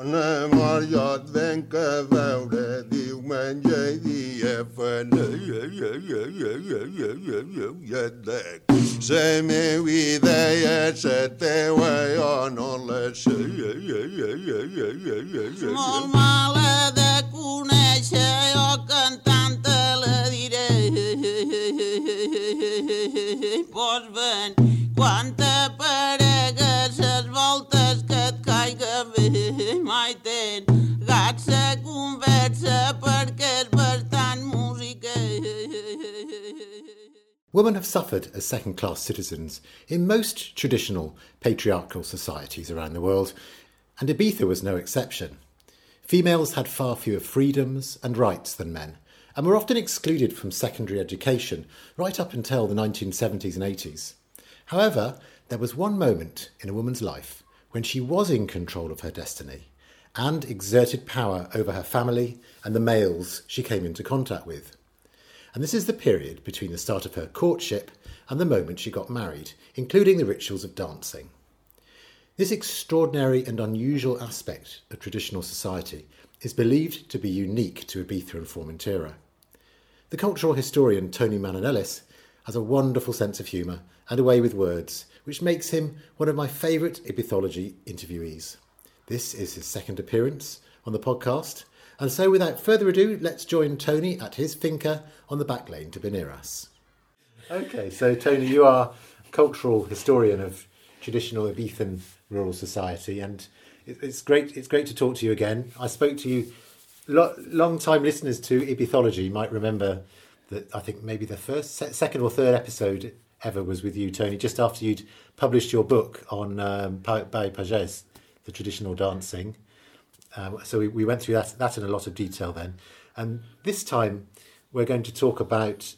Anem al lloc ben que veure diumenge i dia feliç. La meva idea la teua, jo no la sé. Molt mala de conèixer, jo cantant te la diré. Pots ben, quan t'aparegues bé, mai tens gats a conversa perquè. Women have suffered as second class citizens in most traditional patriarchal societies around the world, and Ibiza was no exception. Females had far fewer freedoms and rights than men, and were often excluded from secondary education right up until the 1970s and 80s. However, there was one moment in a woman's life when she was in control of her destiny and exerted power over her family and the males she came into contact with. And this is the period between the start of her courtship and the moment she got married, including the rituals of dancing. This extraordinary and unusual aspect of traditional society is believed to be unique to Ibiza and Formentera. The cultural historian Tony Manonellis has a wonderful sense of humour and a way with words, which makes him one of my favourite Ibithology interviewees. This is his second appearance on the podcast, and so without further ado, let's join Tony at his finca on the back lane to Beniras. Okay, so Tony, you are cultural historian of traditional Ibizan rural society, and it's great. It's great to talk to you again. I spoke to you. Long-time listeners to Ibithology might remember that I think maybe the first, second or third episode ever was with you, Tony, just after you'd published your book on um, Ball Pagès, the traditional dancing. Um, so we, we went through that, that in a lot of detail then. And this time we're going to talk about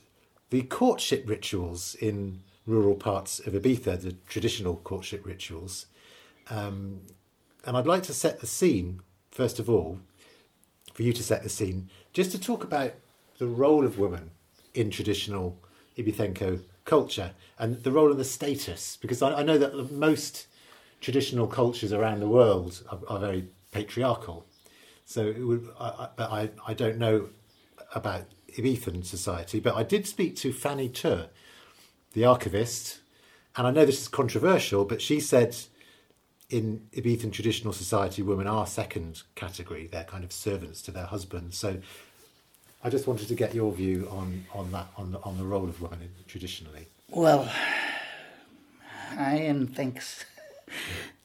the courtship rituals in rural parts of Ibiza, the traditional courtship rituals. Um, and I'd like to set the scene, first of all, for you to set the scene, just to talk about the role of women in traditional Ibicenco culture and the role and the status, because I, I know that most traditional cultures around the world are, are very patriarchal. So, would, I, I, I, don't know about Ibizan society, but I did speak to Fanny Tur, the archivist, and I know this is controversial, but she said in Ibizan traditional society, women are second category. They're kind of servants to their husbands. So I just wanted to get your view on, on that, on the, on the role of women traditionally. Well, I am thanks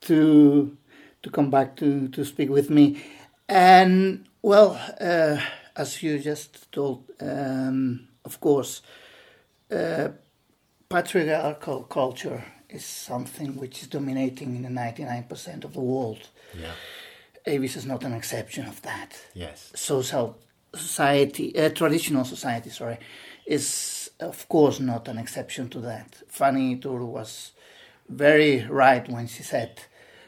to to come back to to speak with me, and well, uh, as you just told, um, of course, uh, patriarchal culture is something which is dominating in the ninety nine percent of the world. Yeah. Avis is not an exception of that Yes. social society, uh, traditional society, sorry, is of course not an exception to that. Fanny Tur was very right when she said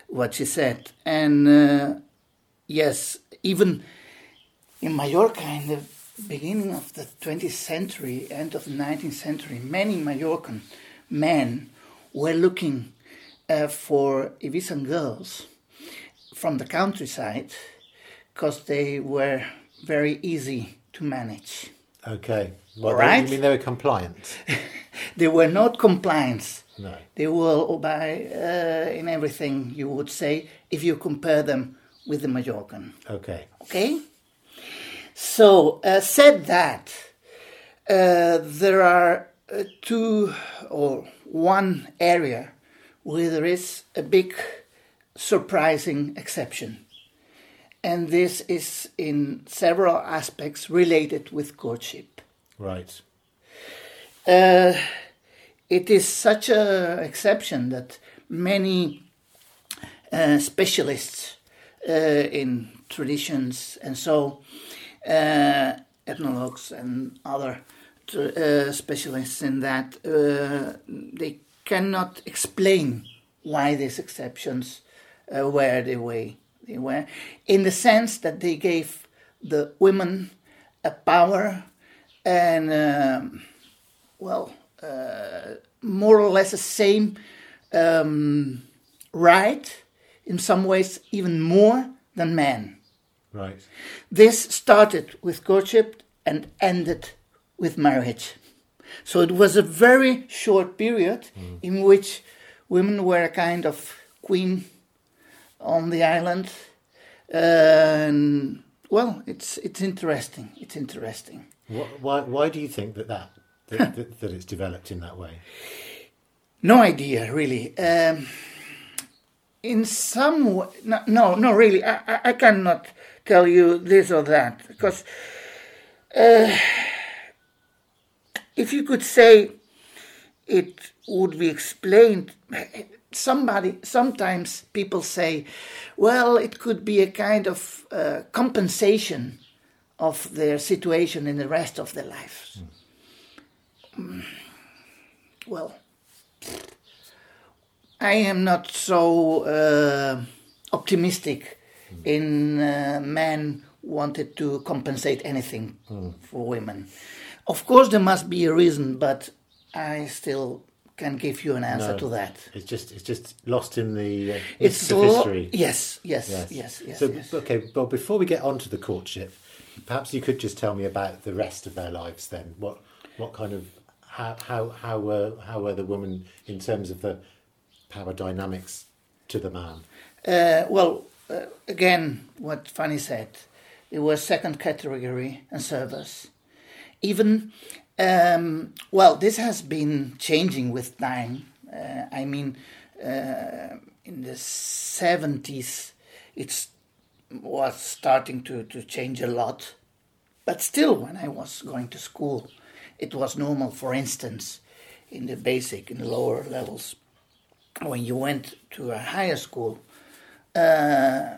what she said, and uh, yes, even in Mallorca in the beginning of the 20th century, end of the 19th century, many Mallorcan men were looking uh, for Ibizan girls from the countryside because they were very easy to manage. Okay. Well, right. You mean they were compliant? They were not compliant. No. They will obey uh, in everything you would say if you compare them with the Majorcan. Okay. Okay? So, uh, said that, uh, there are uh, two or one area where there is a big surprising exception. And this is in several aspects related with courtship. Right. Uh, it is such an exception that many uh, specialists uh, in traditions and so uh, ethnologues and other uh, specialists in that uh, they cannot explain why these exceptions uh, were the way they were in the sense that they gave the women a power and um, well, Uh, more or less the same um, right, in some ways even more than men. Right. This started with courtship and ended with marriage. So it was a very short period mm. in which women were a kind of queen on the island. Uh, and well, it's it's interesting. It's interesting. Wh- Why, why do you think that that, that, that, that it's developed in that way? No idea, really. Um, in some way, no, no, no, really, I, I, I cannot tell you this or that because uh, if you could say it would be explained, somebody, sometimes people say, well, it could be a kind of uh, compensation of their situation in the rest of their lives. Mm. Well, I am not so uh, optimistic in uh, men wanted to compensate anything for women. Of course, there must be a reason, but I still can give you an answer No. to that. It's just it's just lost in the uh, It's lo- history. yes, yes, yes, yes, so yes. okay, well, before we get on to the courtship, perhaps you could just tell me about the rest of their lives. Then, what what kind of how how how were how were the women in terms of the power dynamics to the man? Uh, well, uh, again, what Fanny said, it was second category and service. Even, um, well, this has been changing with time. Uh, I mean, uh, in the 70s, it was starting to, to change a lot. But still, when I was going to school, it was normal, for instance, in the basic, in the lower levels, when you went to a higher school, uh,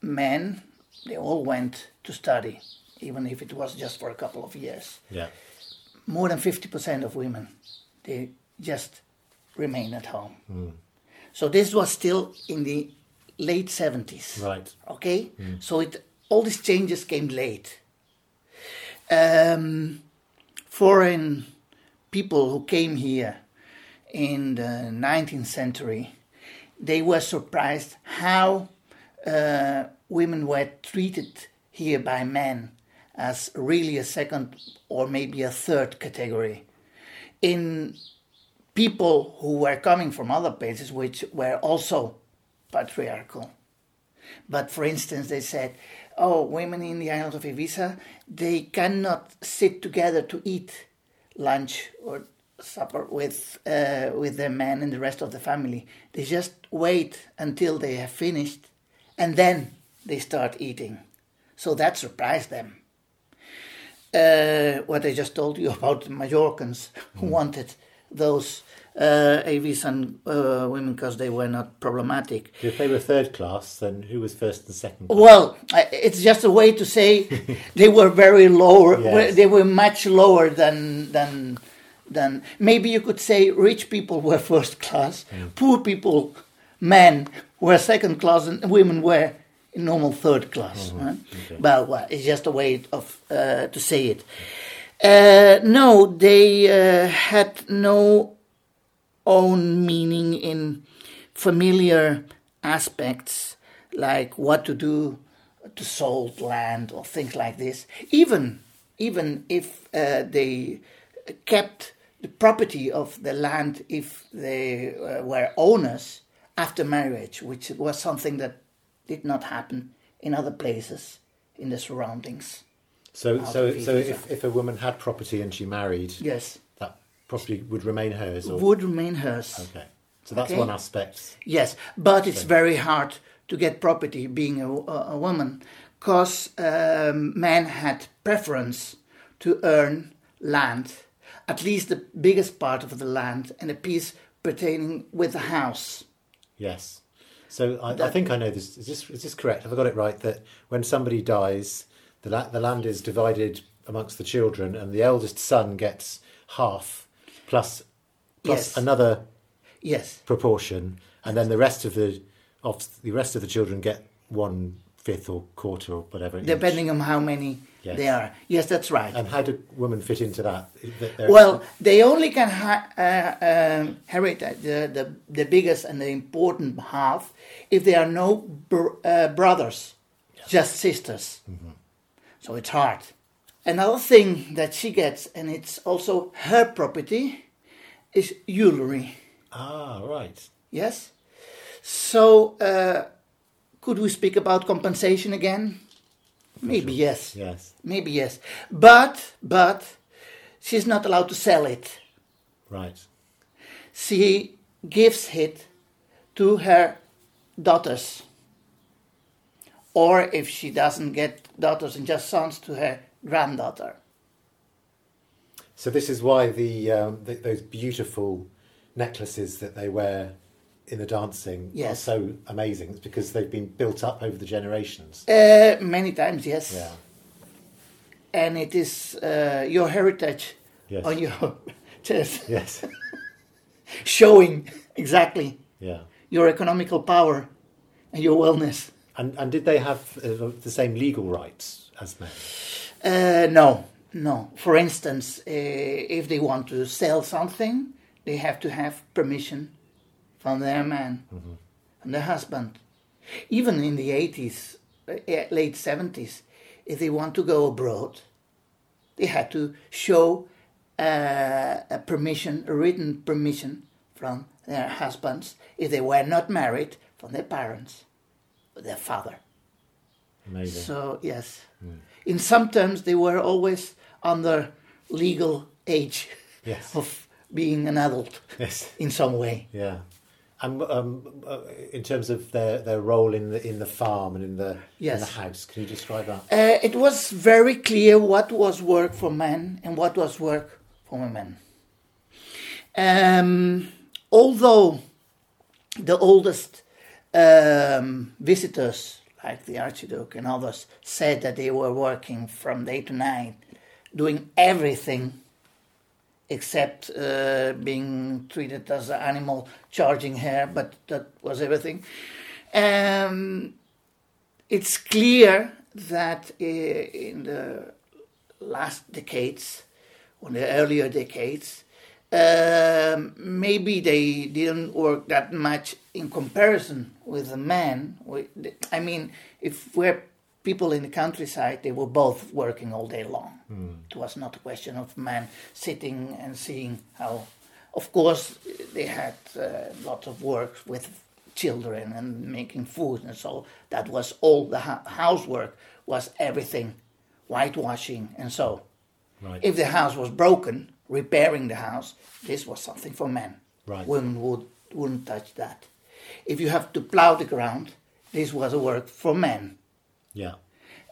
men, they all went to study, even if it was just for a couple of years. Yeah, More than 50% of women, they just remain at home. So this was still in the late 70s. right. Okay? So it, all these changes came late. Um, foreign people who came here in the 19th century, they were surprised how uh, women were treated here by men as really a second or maybe a third category. In people who were coming from other places which were also patriarchal. But for instance, they said, oh, women in the island of Ibiza, they cannot sit together to eat lunch or supper with, uh, with their men and the rest of the family. They just wait until they have finished and then they start eating. So that surprised them. Uh, what I just told you about the Mallorcans who wanted those uh, and uh, women because they were not problematic. If they were third class, then who was first and second? class? Well, it's just a way to say they were very lower. Yes. They were much lower than than than. Maybe you could say rich people were first class, poor people, men were second class, and women were normal third class. right? Well, well, it's just a way of uh, to say it. Uh, no, they uh, had no own meaning in familiar aspects like what to do to sold land or things like this. Even even if uh, they kept the property of the land if they uh, were owners after marriage, which was something that did not happen in other places in the surroundings. So, so, so if, if a woman had property and she married, Yes, that property would remain hers. Or, would remain hers. okay, so that's Okay. one aspect. Yes, but it's very hard to get property being a, a, woman because um, men had preference to earn land, at least the biggest part of the land and a piece pertaining with the house. Yes. So I, I think I know this. Is this is this correct? Have I got it right? That when somebody dies, the la- the land is divided amongst the children, and the eldest son gets half plus plus Yes. another Yes, proportion, and then the rest of the of the rest of the children get one fifth or quarter or whatever. each. depending on how many Yes. they are. Yes, that's right. And how do women fit into that? That they're- Well, they only can ha- uh, um, inherit the, the the biggest and the important half if there are no br- uh, brothers just sisters. So it's hard. Another thing that she gets, and it's also her property, is jewelry. Ah, right. Yes? So, uh, could we speak about compensation again? Maybe yes. Yes. Maybe yes. But, but, she's not allowed to sell it. Right. She gives it to her daughters. Or if she doesn't get daughters and just sons, to her granddaughter. So this is why the, um, th those beautiful necklaces that they wear in the dancing are so amazing. It's because they've been built up over the generations. Uh, many times, yes. Yeah. And it is uh, your heritage Yes. on your chest, Yes. showing exactly yeah. your economical power and your wellness. And and did they have uh, the same legal rights as men? Uh, no, no. For instance, uh, if they want to sell something, they have to have permission from their man, from their husband. Even in the 80s, uh, late 70s, if they want to go abroad, they had to show uh, a permission, a written permission from their husbands. If they were not married, from their parents, their father. Amazing. So yes, in some terms they were always under legal age Yes. of being an adult yes. in some way. Yeah. And um, uh, in terms of their, their role in the in the farm and in the in Yes. the house, can you describe that? Uh, it was very clear what was work for men and what was work for women. Um, although the oldest um, visitors, like the Archduke and others, said that they were working from day to night, doing everything except uh, being treated as an animal, charging hair, but that was everything. Um, it's clear that uh, in the last decades, or the earlier decades, um, maybe they didn't work that much in comparison with the men. We- I mean, if we're people in the countryside, they were both working all day long. It was not a question of men sitting and seeing how. Of course, they had uh, lots of work with children and making food and so that was all the hou- housework was everything whitewashing and so Right. if the house was broken repairing the house this was something for men Right. women would wouldn't touch that if you have to plow the ground this was a work for men yeah.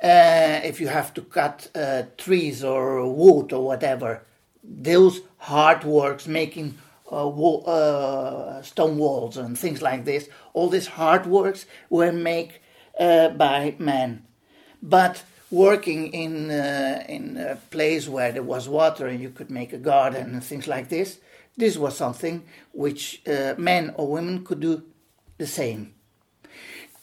uh, if you have to cut uh, trees or wood or whatever, those hard works, making uh, wall, uh, stone walls and things like this, all these hard works were made uh, by men. But working in uh, in a place where there was water and you could make a garden and things like this, this was something which uh, men or women could do the same.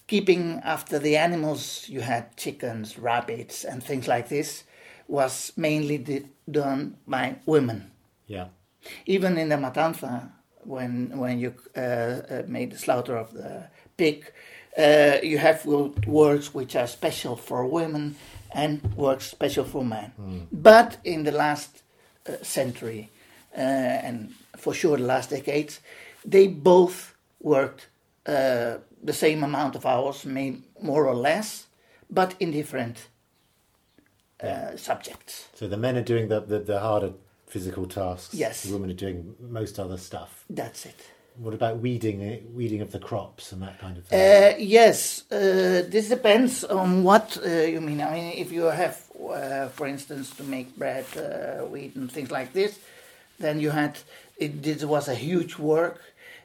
Keeping after the animals you had chickens rabbits and things like this was mainly done by women. Yeah. even in the matanza when when you uh, uh, made the slaughter of the pig uh, you have wo- works which are special for women and works special for men. But in the last uh, century uh, and for sure the last decades they both worked uh, the same amount of hours maybe more or less but in different uh, subjects So the men are doing the, the, the harder physical tasks. Yes. The women are doing most other stuff. that's it What about weeding weeding of the crops and that kind of thing? Uh, yes, uh, this depends on what uh, you mean. I mean, if you have, uh, for instance, to make bread, uh, wheat, and things like this, then you had it. This was a huge work,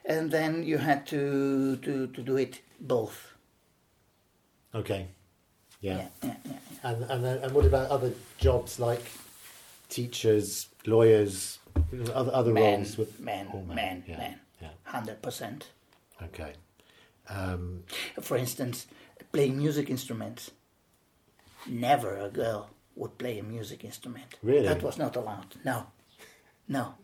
and then you had to to, to do it both. okay. Yeah. Yeah, yeah, yeah. And and then, and what about other jobs like teachers, lawyers, other other Man, roles with man, all man, Yeah. man, Yeah. hundred percent. Okay. Um, For instance, playing music instruments. Never a girl would play a music instrument. Really? That was not allowed. No. No.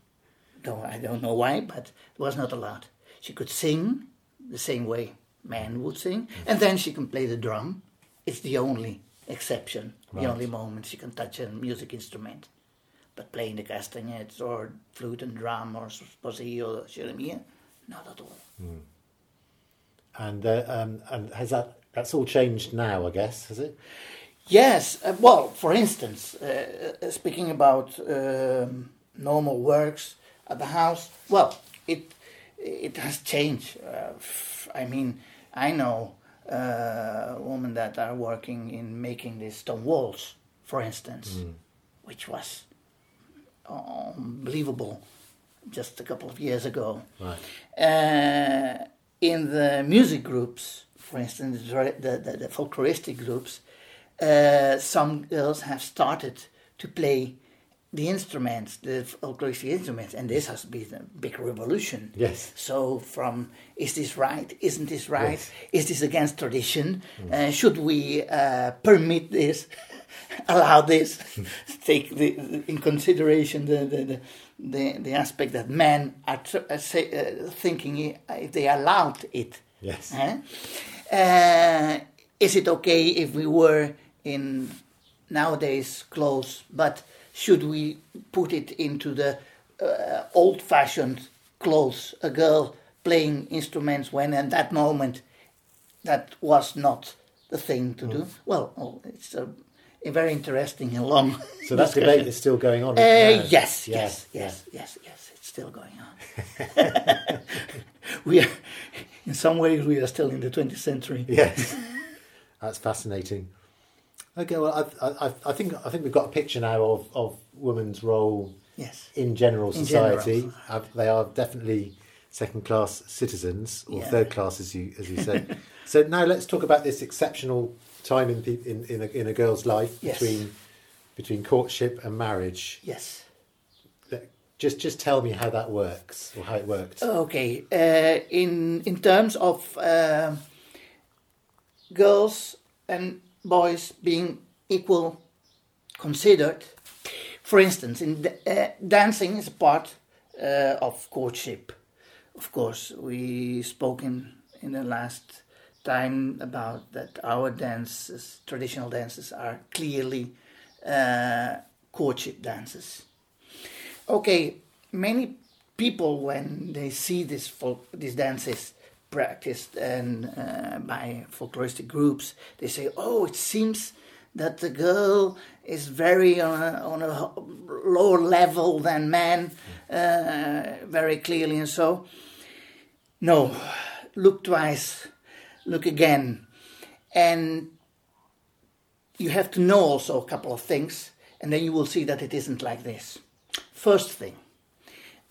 No, I don't know why, but it was not allowed. She could sing the same way men would sing, and then she can play the drum it's the only exception, Right. the only moment she can touch a music instrument. But playing the castanets or flute and drum or espasí or xeremia, not at all. And uh, um, and has that that's all changed now? I guess has it? Yes, uh, well, for instance, uh, uh, speaking about um, normal works at the house, well, it it has changed. Uh, I mean, I know uh, women that are working in making these stone walls, for instance, which was unbelievable just a couple of years ago. Right. Uh, in the music groups, for instance, the, the, the folkloristic groups, uh, some girls have started to play the instruments, the folkloristic instruments, and this has been a big revolution. Yes. So, from is this right? Isn't this right? Yes. Is this against tradition? Uh, should we uh, permit this? Allow this? Take the, in consideration the, the, the, the, the aspect that men are tr- uh, say, uh, thinking if they allowed it. Yes. Eh? Uh, is it okay if we were in nowadays clothes, but should we put it into the uh, old-fashioned clothes? A girl playing instruments when at that moment that was not the thing to Mm. do. Well, oh, it's a, a very interesting and long. So that debate is still going on. Uh, yes, Yeah, yes, yeah. yes, yes, yes. It's still going on. we are, in some ways, we are still in the 20th century. Yes, that's fascinating. Okay, well, I, I, I- think I think we've got a picture now of, of women's role Yes. in general In society. general. Uh, they are definitely second class citizens or Yeah. third class, as you as you said. so now let's talk about this exceptional time in in in a, in a girl's life Yes. between between courtship and marriage. Yes. Just just tell me how that works or how it worked. Okay. Uh, in in terms of um girls and boys being equal considered, for instance, in uh, dancing is a part uh, of courtship. Of course, we spoke in in the last time about that our dances, traditional dances, are clearly uh, courtship dances. Okay, many people when they see this folk, these dances practiced and uh, by folkloristic groups, they say, "Oh, it seems that the girl is very on a, on a lower level than man, uh, very clearly and so." No, look twice, look again, and you have to know also a couple of things, and then you will see that it isn't like this. First thing,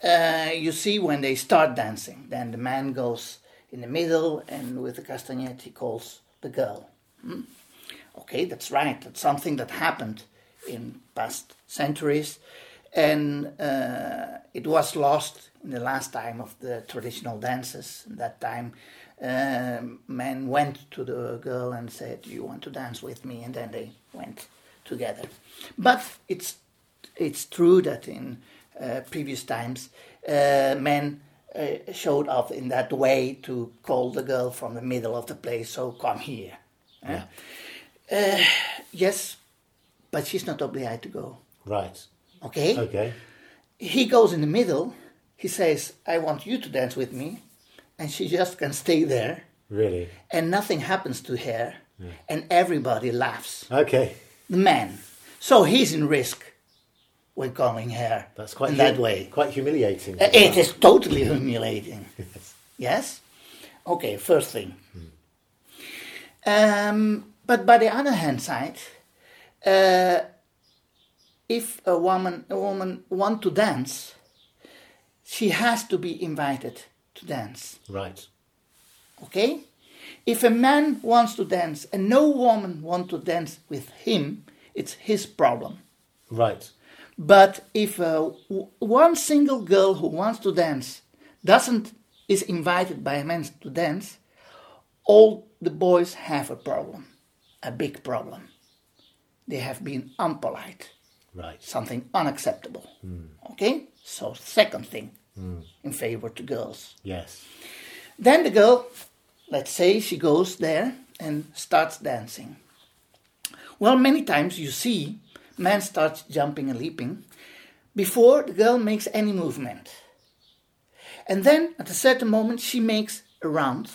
uh, you see when they start dancing, then the man goes in the middle, and with the castanet he calls the girl. Hmm? Okay, that's right. That's something that happened in past centuries, and uh, it was lost in the last time of the traditional dances. In that time, um men went to the girl and said, you want to dance with me?" And then they went together. But it's it's true that in uh, previous times, uh, men uh, showed up in that way to call the girl from the middle of the place. So come here. Yeah. Uh, yes, but she's not obliged to go. Right. Okay. Okay. He goes in the middle. He says, "I want you to dance with me," and she just can stay there, Really. and nothing happens to her, and everybody laughs. Okay. The man. So he's in risk when calling her That's quite in hu- that way. Quite humiliating. Uh, It is totally humiliating. Yes? Okay, first thing. Um, but by the other hand side, uh, if a woman a woman want to dance, she has to be invited to dance. Right. Okay? If a man wants to dance and no woman wants to dance with him, it's his problem. Right. But if uh, w- one single girl who wants to dance doesn't is invited by a man to dance, all the boys have a problem, a big problem. They have been unpolite, Right. something unacceptable. Okay, so second thing in favor to girls. Yes. Then the girl, let's say she goes there and starts dancing. Well, many times you see man starts jumping and leaping before the girl makes any movement. And then at a certain moment she makes a round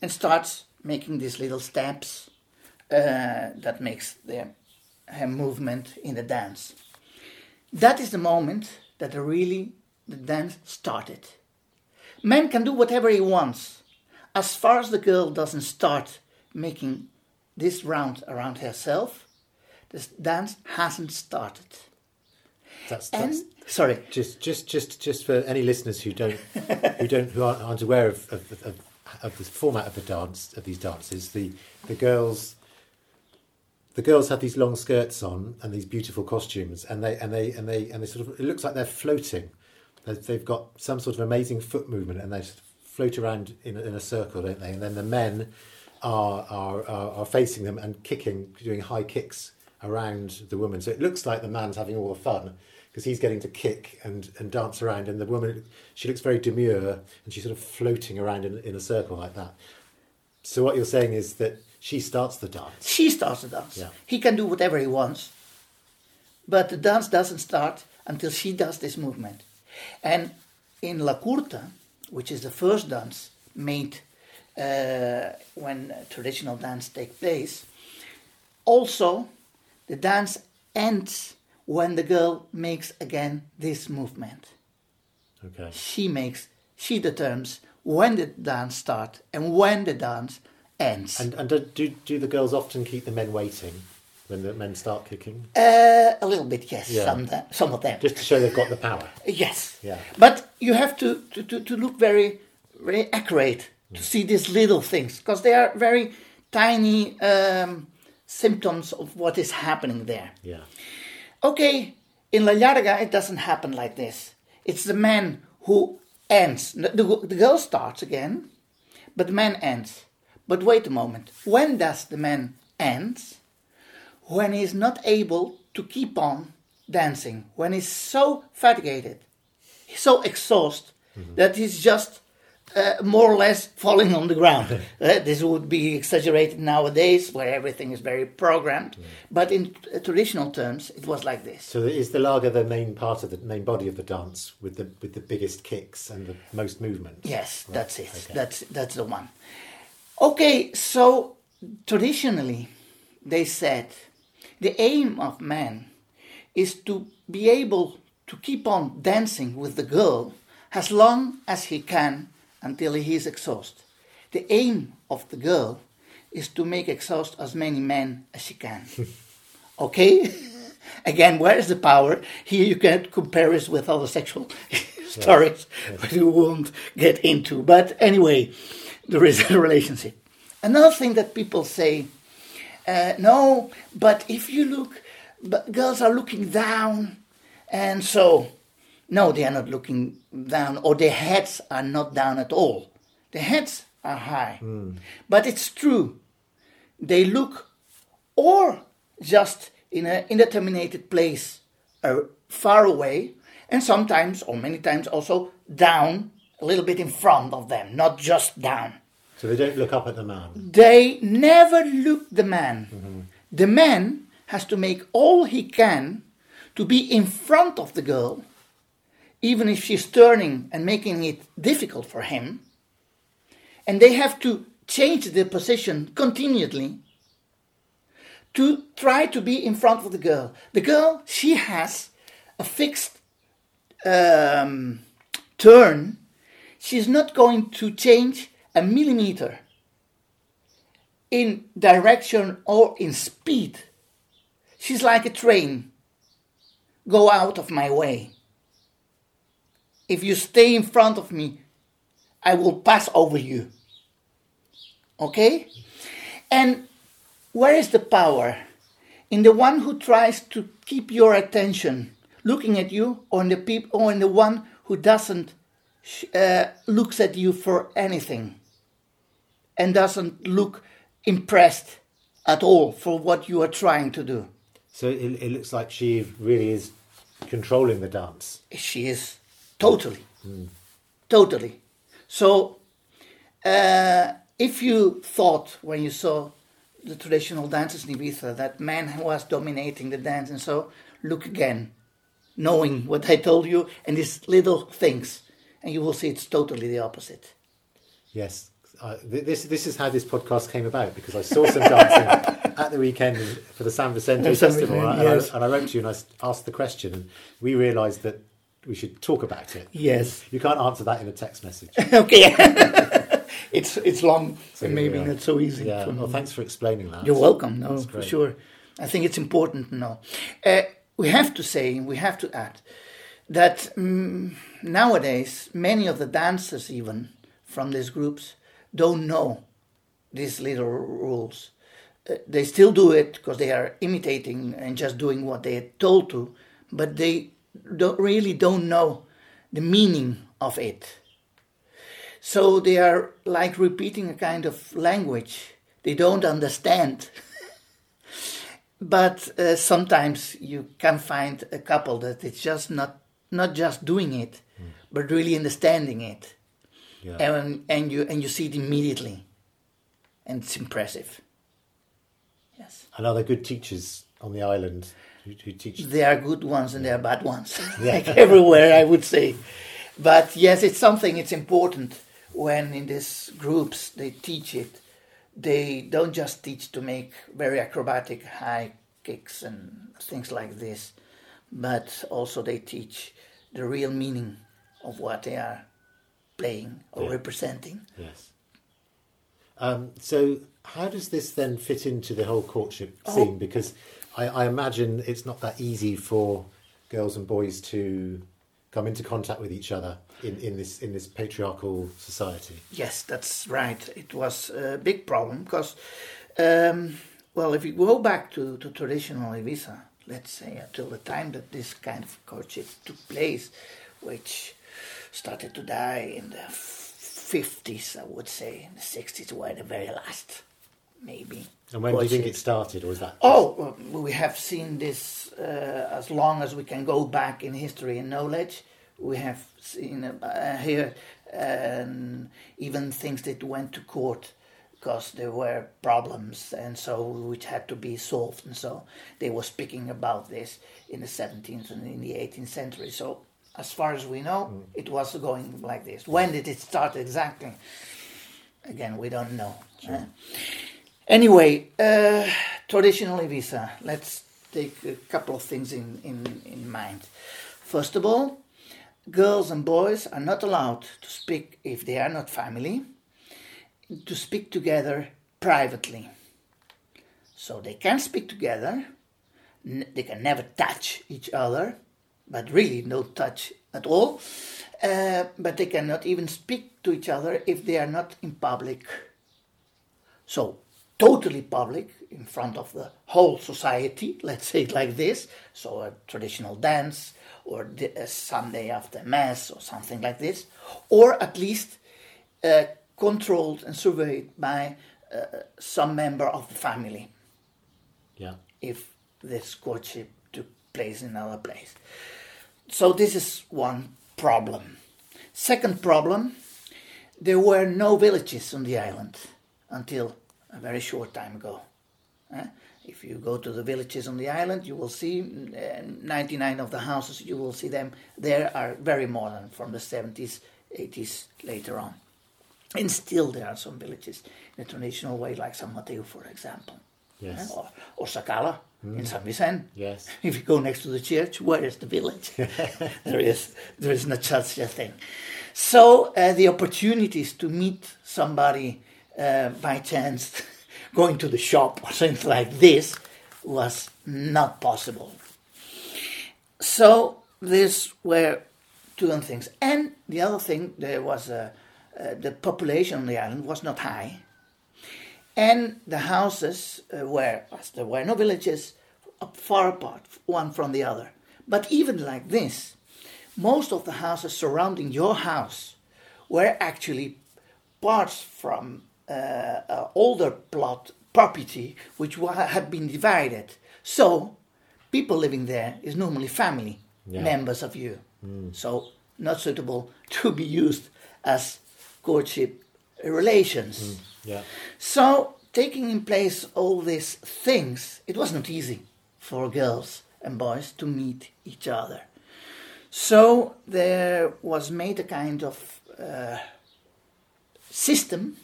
and starts making these little steps uh, that makes the, her movement in the dance. That is the moment that really the dance started. Man can do whatever he wants, as far as the girl doesn't start making this round around herself. This dance hasn't started. That's, And that's sorry, just just just just for any listeners who don't who don't who aren't, aren't aware of, of, of, of the format of the dance of these dances, the the girls the girls have these long skirts on and these beautiful costumes, and they and they and they and they sort of it looks like they're floating. They- They've got some sort of amazing foot movement, and they sort of float around in, a- in a circle, don't they? And then the men are, are are are facing them and kicking, doing high kicks around the woman. So it looks like the man's having all the fun because he's getting to kick and, and dance around, and the woman she looks very demure and she's sort of floating around in, in a circle like that. So what you're saying is that she starts the dance. she starts the dance. Yeah. He can do whatever he wants, but the dance doesn't start until she does this movement. And in La Curta, which is the first dance made uh, when traditional dance takes place, also the dance ends when the girl makes again this movement. Okay. She makes, she determines when the dance starts and when the dance ends. And and do, do do the girls often keep the men waiting when the men start kicking, Uh, a little bit, yes. Yeah. Some, some of them. just to show they've got the power? yes. Yeah. But you have to, to, to, to look very, very accurate to see these little things because they are very tiny um, symptoms of what is happening there. Yeah. Okay, in La Larga, it doesn't happen like this. It's the man who ends. The, the girl starts again, but the man ends. But wait a moment. When does the man end? When he is not able to keep on dancing. When he's so fatigued, he's so exhausted mm-hmm. that he's just uh, more or less falling on the ground. Uh, this would be exaggerated nowadays, where everything is very programmed. But in uh, traditional terms, it was like this. So is the larga the main part of the main body of the dance with the with the biggest kicks and the most movement? Yes, Right, that's it. okay. That's that's the one. Okay, so traditionally, they said the aim of man is to be able to keep on dancing with the girl as long as he can until he is exhausted. The aim of the girl is to make exhaust as many men as she can. okay? Again, where is the power? Here you can compare it with other sexual stories, which we won't get into. But anyway, there is a relationship. Another thing that people say, uh, no, but if you look, but girls are looking down, and so, no, they are not looking down, or their heads are not down at all. Their heads are high. But it's true. They look or just in an indeterminated place uh, far away, and sometimes, or many times, also down a little bit in front of them, not just down. So they don't look up at the man. They never look the man. The man has to make all he can to be in front of the girl, even if she's turning and making it difficult for him. And they have to change their position continually to try to be in front of the girl. The girl, she has a fixed um, turn. She's not going to change a millimeter in direction or in speed. She's like a train. Go out of my way. If you stay in front of me, I will pass over you. Okay? And where is the power? In the one who tries to keep your attention looking at you, or in the peop- or in the one who doesn't sh- uh, looks at you for anything and doesn't look impressed at all for what you are trying to do. So it, it looks like she really is controlling the dance. She is totally, totally. So, uh, if you thought when you saw the traditional dances in Ibiza that man was dominating the dance, and so look again, knowing what I told you and these little things, and you will see it's totally the opposite. Yes. Uh, this this is how this podcast came about because I saw some dancing at the weekend for the San Vicente Festival, and, I- and I wrote to you and I asked the question, and we realised that we should talk about it. Yes. You can't answer that in a text message. okay. it's it's long, So and maybe not so easy. Yeah. Well, thanks for explaining that. You're welcome. No, for sure. I think it's important to know. Uh, we have to say, we have to add that mm, nowadays many of the dancers, even from these groups, don't know these little rules. Uh, they still do it because they are imitating and just doing what they are told to, but they don't really don't know the meaning of it. So they are like repeating a kind of language they don't understand. but uh, sometimes you can find a couple that it's just not not just doing it, but really understanding it, Yeah. and and you and you see it immediately, and it's impressive. Yes, And are there good teachers on the island who, who teach? there are good ones and there are bad ones, like everywhere, I would say. But yes, it's something. It's important when in these groups they teach it. They don't just teach to make very acrobatic high kicks and things like this, but also they teach the real meaning of what they are playing or Yeah. representing. Yes. Um, so, how does this then fit into the whole courtship Oh. scene? Because I, I imagine it's not that easy for girls and boys to come into contact with each other in, in this in this patriarchal society. Yes, that's right. It was a big problem because, um, well, if you go back to, to traditional Ibiza, let's say until the time that this kind of courtship took place, which started to die in the fifties, I would say, in the sixties were the very last, maybe. And when do you think it started, or is that? Oh, well, we have seen this uh, as long as we can go back in history and knowledge. We have seen uh, here um, even things that went to court because there were problems and so which had to be solved and so they were speaking about this in the 17th and in the 18th century so as far as we know it was going like this when did it start exactly again we don't know Uh, Anyway, uh, traditional Ibiza. Let's take a couple of things in, in, in mind. First of all, girls and boys are not allowed to speak, if they are not family, to speak together privately. So they can speak together, they can never touch each other, but really no touch at all. Uh, but they cannot even speak to each other if they are not in public. So, totally public in front of the whole society, let's say it like this. So, a traditional dance or a Sunday after Mass or something like this. Or at least uh, controlled and surveyed by uh, some member of the family Yeah. if this courtship took place in another place. So this is one problem. Second problem, there were no villages on the island until a very short time ago. Eh? If you go to the villages on the island, you will see uh, 99 of the houses, you will see them there are very modern from the 70s, 80s later on. And still there are some villages in a traditional way, like San Mateo, for example. Yes. Eh? Or, or Sa Cala in San Vicente. Yes. If you go next to the church, where is the village? there is there is not such a thing. So uh, the opportunities to meet somebody uh, by chance, going to the shop or something like this, was not possible. So these were two things, and the other thing there was a, uh, the population on the island was not high, and the houses uh, were, as there were no villages, far apart, one from the other. But even like this, most of the houses surrounding your house were actually parts from uh, uh, older plot property which wa- had been divided. So, people living there is normally family Yeah. members of you. So, not suitable to be used as courtship relations. Yeah. So taking in place all these things, it was not easy for girls and boys to meet each other. So there was made a kind of uh, system,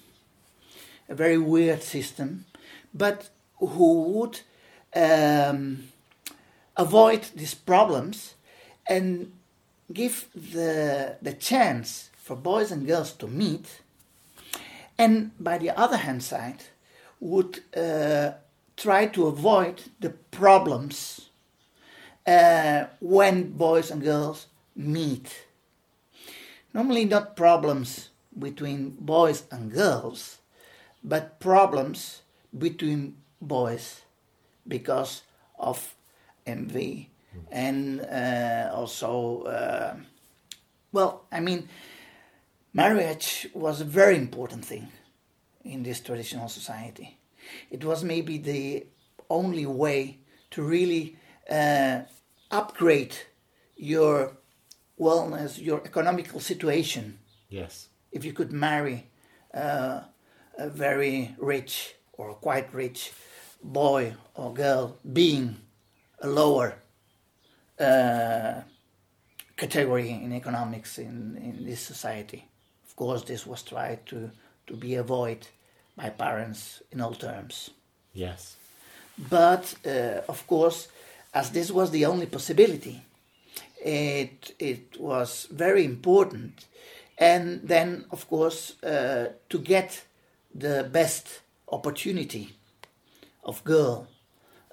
a very weird system, but who would um, avoid these problems and give the, the chance for boys and girls to meet, and by the other hand side, would uh, try to avoid the problems uh, when boys and girls meet. Normally, not problems between boys and girls, but problems between boys because of envy and uh, also, uh, well, I mean, marriage was a very important thing in this traditional society. It was maybe the only way to really uh, upgrade your wellness, your economical situation. Yes. If you could marry uh, a very rich or quite rich boy or girl, being a lower uh, category in economics in, in this society. Of course, this was tried to, to be avoided by parents in all terms. Yes. But uh, of course, as this was the only possibility, it it was very important. And then, of course, uh, to get the best opportunity of girl,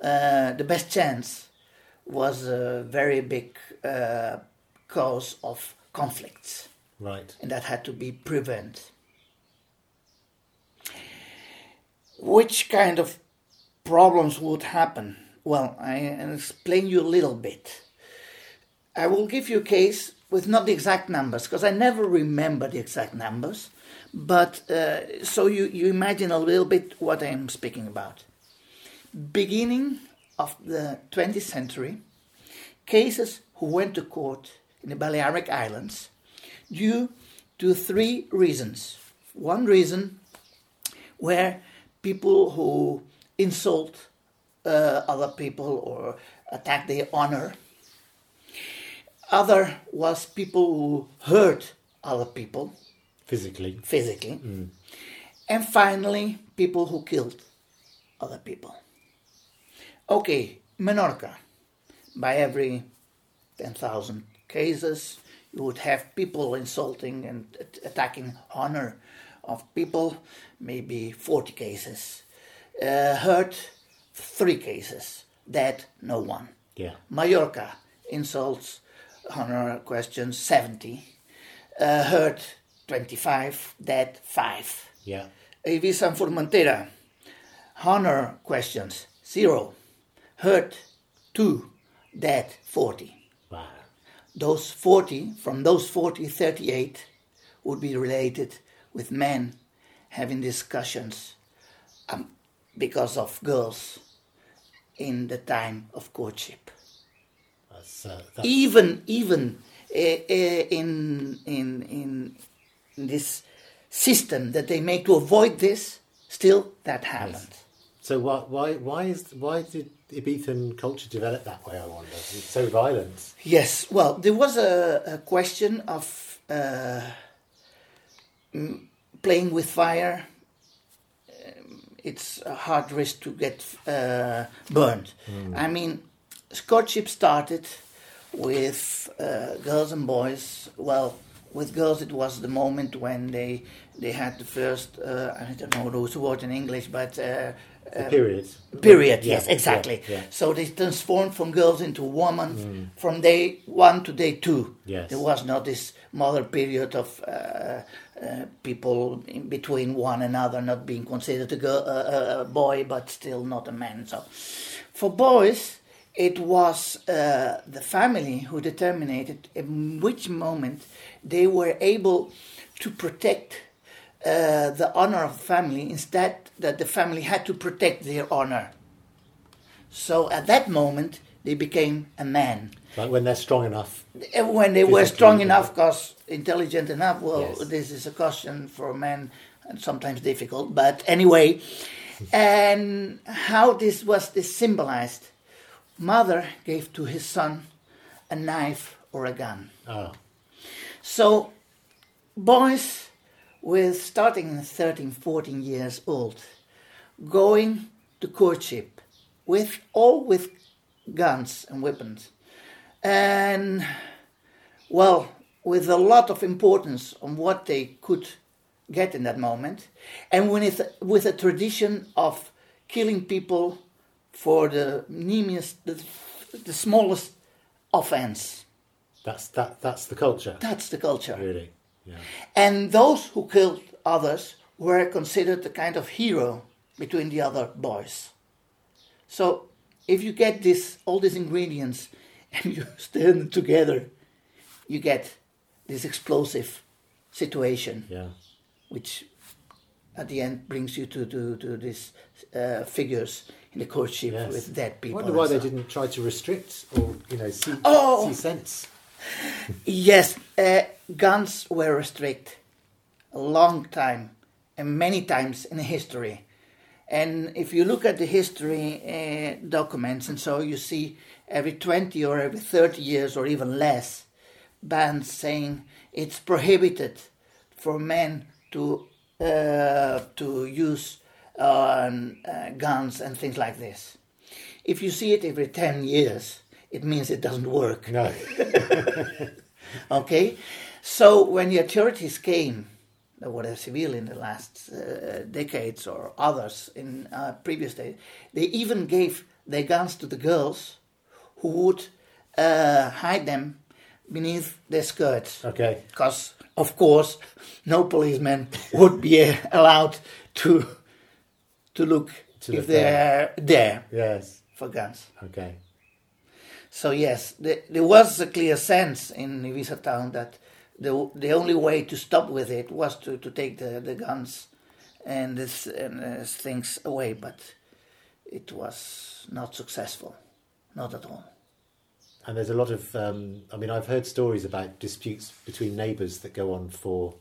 uh, the best chance, was a very big uh, cause of conflicts, Right. and that had to be prevented. Which kind of problems would happen? Well, I will explain you a little bit. I will give you a case with not the exact numbers because I never remember the exact numbers, but uh, so you, you imagine a little bit what I am speaking about. Beginning of the 20th century, cases who went to court in the Balearic Islands due to three reasons. One reason where people who insult uh, other people or attack their honor. Other was people who hurt other people Physically. physically. And finally, people who killed other people. Okay, Menorca. By every 10,000 cases, you would have people insulting and attacking honor of people, maybe 40 cases. Uh, hurt, three cases. Dead, no one. Yeah. Mallorca, insults, honor questions, 70. Uh, hurt, 25. Dead, 5. Yeah. Ibiza and Formentera, honor questions, 0. Hurt, 2. Dead, 40. Wow. Those 40, from those 40, 38 would be related with men having discussions um, because of girls in the time of courtship. That's, uh, that's even even uh, uh, in in in this system that they make to avoid this, still that happened. so why why why is why did Ibizan culture develop that way? I wonder. It's so violent. Yes, well, there was a, a question of uh, mm, playing with fire. Um, it's a hard risk to get uh, burned. I mean, courtship started with uh, girls and boys. Well, with girls, it was the moment when they they had the first. Uh, I don't know those words in English, but. Uh, The period. Period, Yeah, yes, exactly. yeah, yeah. So they transformed from girls into women from day one to day two. Yes. There was not this mother period of uh, uh, people in between one another not being considered a, girl, uh, a boy but still not a man. So for boys, it was uh, the family who determined in which moment they were able to protect uh, the honor of the family instead that the family had to protect their honor. So at that moment, they became a man. Like when they're strong enough. When they were strong enough, because intelligent enough, well, Yes. this is a question for men and sometimes difficult. But anyway, and how this was this symbolized. Mother gave to his son a knife or a gun. Oh, So, boys with starting in 13, 14 years old, going to courtship with all with guns and weapons, and well, with a lot of importance on what they could get in that moment, and with with a tradition of killing people for the meanest, the, the smallest offense. that's that. That's the culture, That's the culture. really. Yeah. And those who killed others were considered a kind of hero between the other boys. So if you get this all these ingredients and you stir them together, you get this explosive situation, Yeah. which at the end brings you to to, to these uh, figures in the courtship Yes. with dead I wonder why they so. didn't try to restrict or you know see Oh! see sense. Yes, uh, guns were restricted a long time and many times in history. And if you look at the history uh, documents, and so you see every 20 or every 30 years or even less, bans saying it's prohibited for men to uh, to use um, uh, guns and things like this. If you see it every 10 years, it means it doesn't work. No. Okay, so when the authorities came, the Guardia Civil in the last uh, decades or others in uh, previous days, they even gave their guns to the girls who would uh, hide them beneath their skirts. Okay. Because, of course, no policeman would be uh, allowed to to look To if look they're there Yes. for guns. Okay. So yes, there, there was a clear sense in Ibiza town that the the only way to stop with it was to, to take the, the guns and this and uh, things away, but it was not successful, not at all. And there's a lot of, um, I mean, I've heard stories about disputes between neighbours that go on for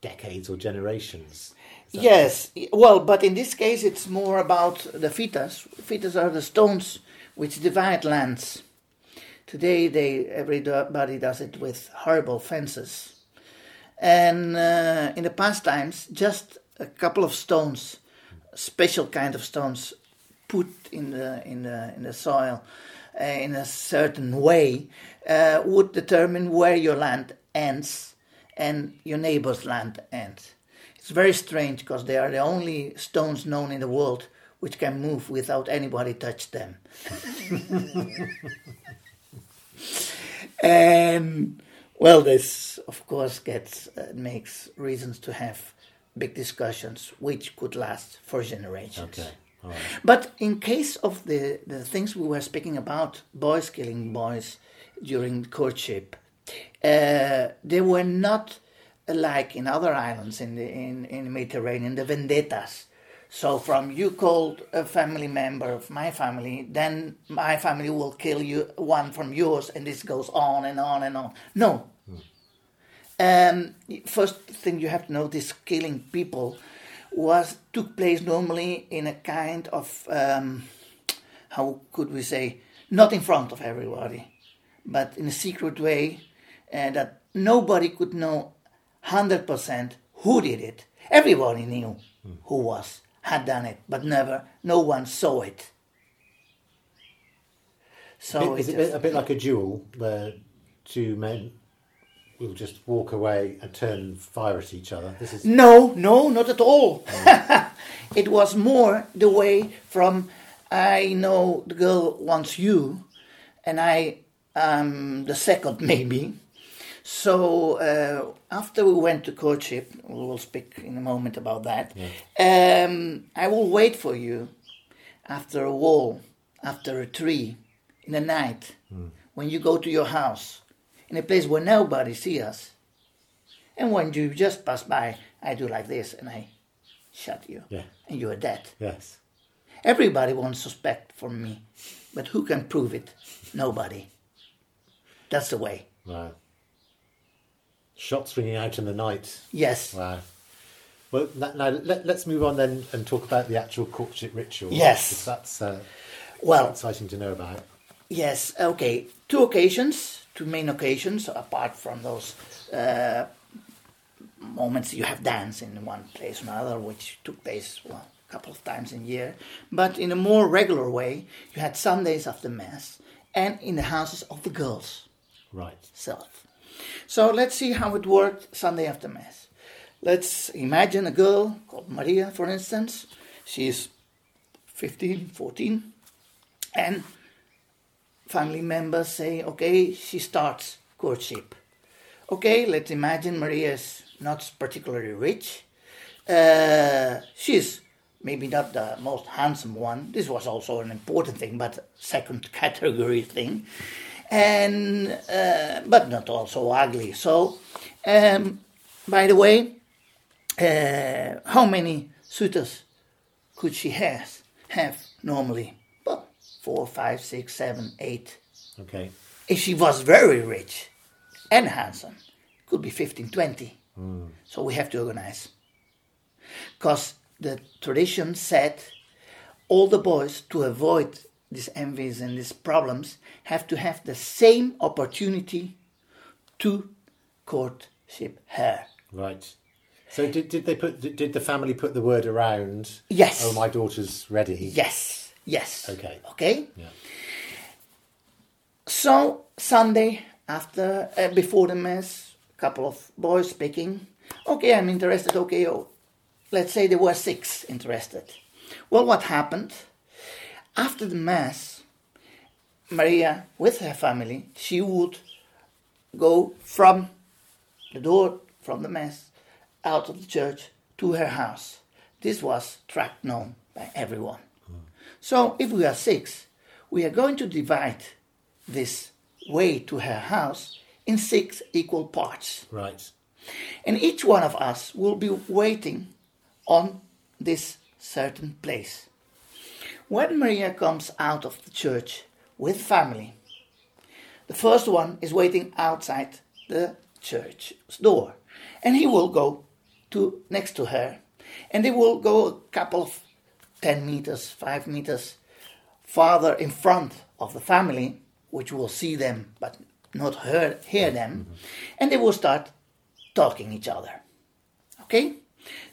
decades or generations. That- Yes, well, but in this case, it's more about the fitas. Fitas are the stones which divide lands. Today, they everybody does it with horrible fences, and uh, in the past times, just a couple of stones, special kind of stones, put in the in the in the soil uh, in a certain way, uh, would determine where your land ends and your neighbor's land ends. It's very strange because they are the only stones known in the world which can move without anybody touch them. and well, this of course gets uh, makes reasons to have big discussions which could last for generations. Okay. Right. But in case of the, the things we were speaking about, boys killing boys during courtship, uh, they were not like in other islands in the in, in the Mediterranean, the vendettas. So from you called a family member of my family, then my family will kill you one from yours, and this goes on and on and on. No. Um, first thing you have to know: this killing people was took place normally in a kind of um, how could we say not in front of everybody, but in a secret way, and that nobody could know hundred percent who did it. Everybody knew who was had done it, but never no one saw it. So Is it a bit, just- a bit like a duel where two men will just walk away and turn and fire at each other? This is No, no, not at all. it was more the way from I know the girl wants you, and I am the second maybe. So uh, after we went to courtship, we will speak in a moment about that. Um, I will wait for you after a wall, after a tree, in the night, when you go to your house, in a place where nobody see us. And when you just pass by, I do like this and I shot you. Yeah. And you are dead. yes. Everybody won't suspect from me. But who can prove it? Nobody. That's the way. Wow. Shots ringing out in the night. Yes. Wow. Well, now let, let's move on then and talk about the actual courtship ritual. Yes. that's uh, Well, exciting to know about. Yes, okay. Two occasions, two main occasions, apart from those uh, moments you have dance in one place or another, which took place well, a couple of times in a year. But in a more regular way, you had Sundays after Mass and in the houses of the girls Right. self. So let's see how it worked Sunday after Mass. Let's imagine a girl called Maria, for instance. She's 15, 14, and family members say, okay, she starts courtship. Okay, let's imagine Maria is not particularly rich. Uh, she's maybe not the most handsome one. This was also an important thing, but second category thing, and uh, but not also ugly. So, um, by the way, uh, how many suitors could she have have normally? Well, four, five, six, seven, eight. Okay. If she was very rich and handsome, could be 15, 20. So we have to organize. Because the tradition said all the boys, to avoid these envies and these problems, have to have the same opportunity to courtship her. Right. So did, did they put did the family put the word around? Yes. Oh, my daughter's ready. Yes, yes. Okay. Okay. Yeah. So Sunday after uh, before the mass, a couple of boys speaking. Okay, I'm interested. Okay, oh, let's say there were six interested. Well, what happened after the mass? Maria, with her family, she would go from the door from the mass out of the church to her house. This was tracked known by everyone. So if we are six, we are going to divide this way to her house in six equal parts. Right. And each one of us will be waiting on this certain place. When Maria comes out of the church with family, the first one is waiting outside the church door, and he will go to next to her, and they will go a couple of ten meters, five meters farther in front of the family, which will see them but not hear, hear them, and they will start talking each other. Okay?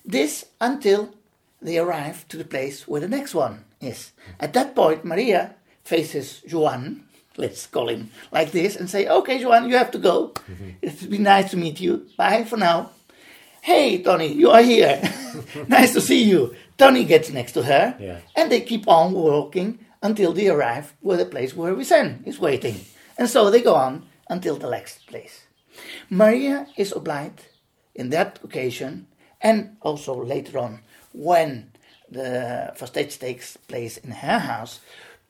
This until they arrive to the place where the next one is. At that point, Maria faces Juan, let's call him like this, and say, Okay, Juan, you have to go. Mm-hmm. It's been nice to meet you. Bye for now. Hey, Tony, you are here. nice to see you. Tony gets next to her, Yeah. and they keep on walking until they arrive where the place where Vicen is waiting. And so they go on until the next place. Maria is obliged in that occasion, and also later on when the stage takes place in her house,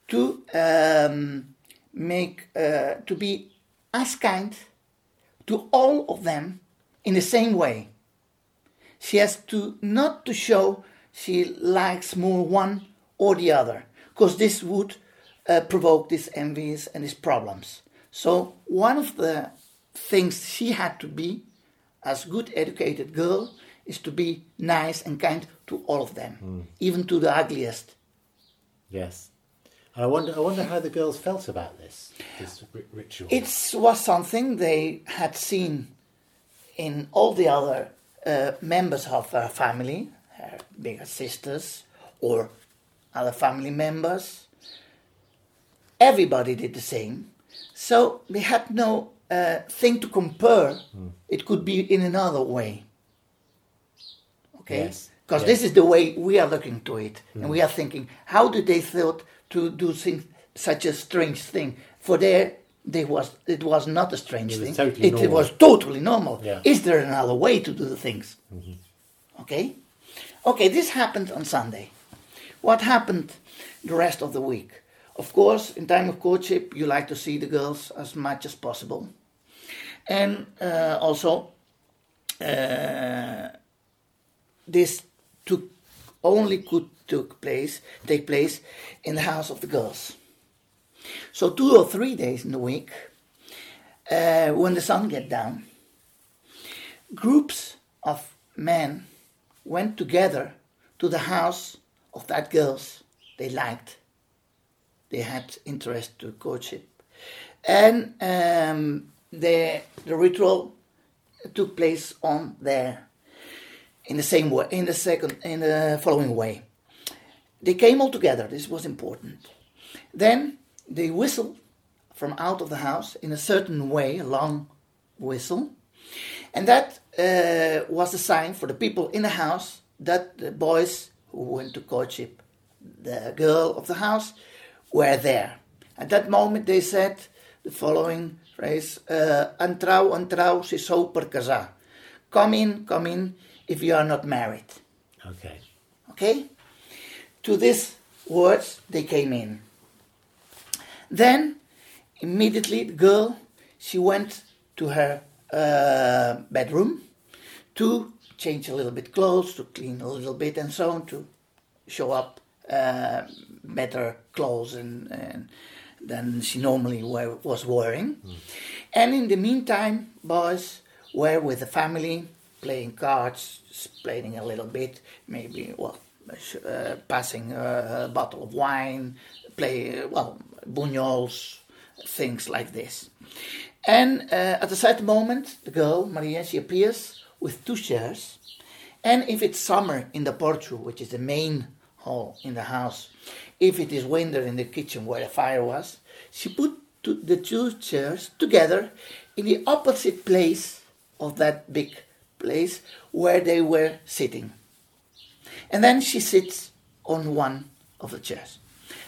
to um, make uh, to be as kind to all of them in the same way. She has to not to show she likes more one or the other, because this would uh, provoke these envies and these problems. So one of the things she had to be, as good educated girl, is to be nice and kind to all of them, even to the ugliest. Yes. And I wonder I wonder how the girls felt about this this ri- ritual. It was something they had seen in all the other uh, members of her family, her bigger sisters or other family members. Everybody did the same. So they had no uh, thing to compare. It could be in another way. Okay? Yes. Because Yes. this is the way we are looking to it. And we are thinking, how did they thought to do things, such a strange thing? For there, they was it was not a strange It thing. totally it, it was totally normal. Yeah. Is there another way to do the things? Okay? Okay, this happened on Sunday. What happened the rest of the week? Of course, in time of courtship, you like to see the girls as much as possible. And uh, also, uh, this took only could took place take place in the house of the girls. So two or three days in the week, uh, when the sun get down, groups of men went together to the house of that girls they liked. They had interest to courtship, and um, the the ritual took place on there in the same way in the second in the following way. They came all together. This was important. Then they whistled from out of the house in a certain way, a long whistle, and that uh, was a sign for the people in the house that the boys who went to courtship the girl of the house were there. At that moment, they said the following phrase: uh, "Entrau, entrau, si sou per casar." Come in, come in, if you are not married. Okay. Okay? To these words, they came in. Then, immediately, the girl, she went to her uh, bedroom to change a little bit clothes, to clean a little bit, and so on, to show up uh, better clothes and, and than she normally wear, was wearing. And in the meantime, boys were with the family, playing cards, playing a little bit, maybe, well, uh, passing a, a bottle of wine, play, well, bunyols, things like this. And uh, at a certain moment, the girl, Maria, she appears with two chairs. And if it's summer in the portico, which is the main hall in the house, if it is winter in the kitchen where the fire was, she put the two chairs together in the opposite place of that big place where they were sitting. And then she sits on one of the chairs.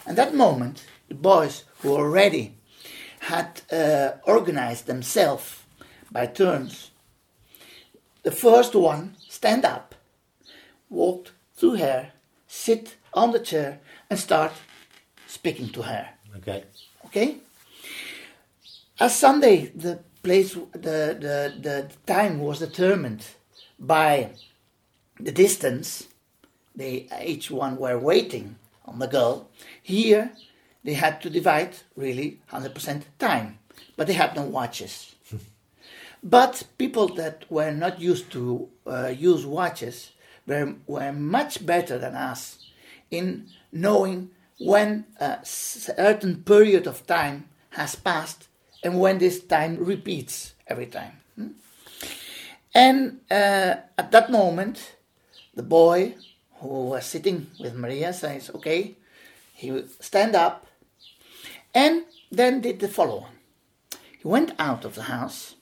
And that moment, the boys who already had uh, organized themselves by turns, the first one stand up, walked through her, sit on the chair, and start speaking to her. Okay. Okay? As Sunday, the place, the, the, the time was determined by the distance. They each one were waiting on the girl. Here, they had to divide really 100% time, but they had no watches. but people that were not used to uh, use watches were, were much better than us in knowing when a certain period of time has passed and when this time repeats every time. hmm? And uh, at that moment, the boy who was sitting with Maria says, Okay, he will stand up and then did the following. He went out of the house,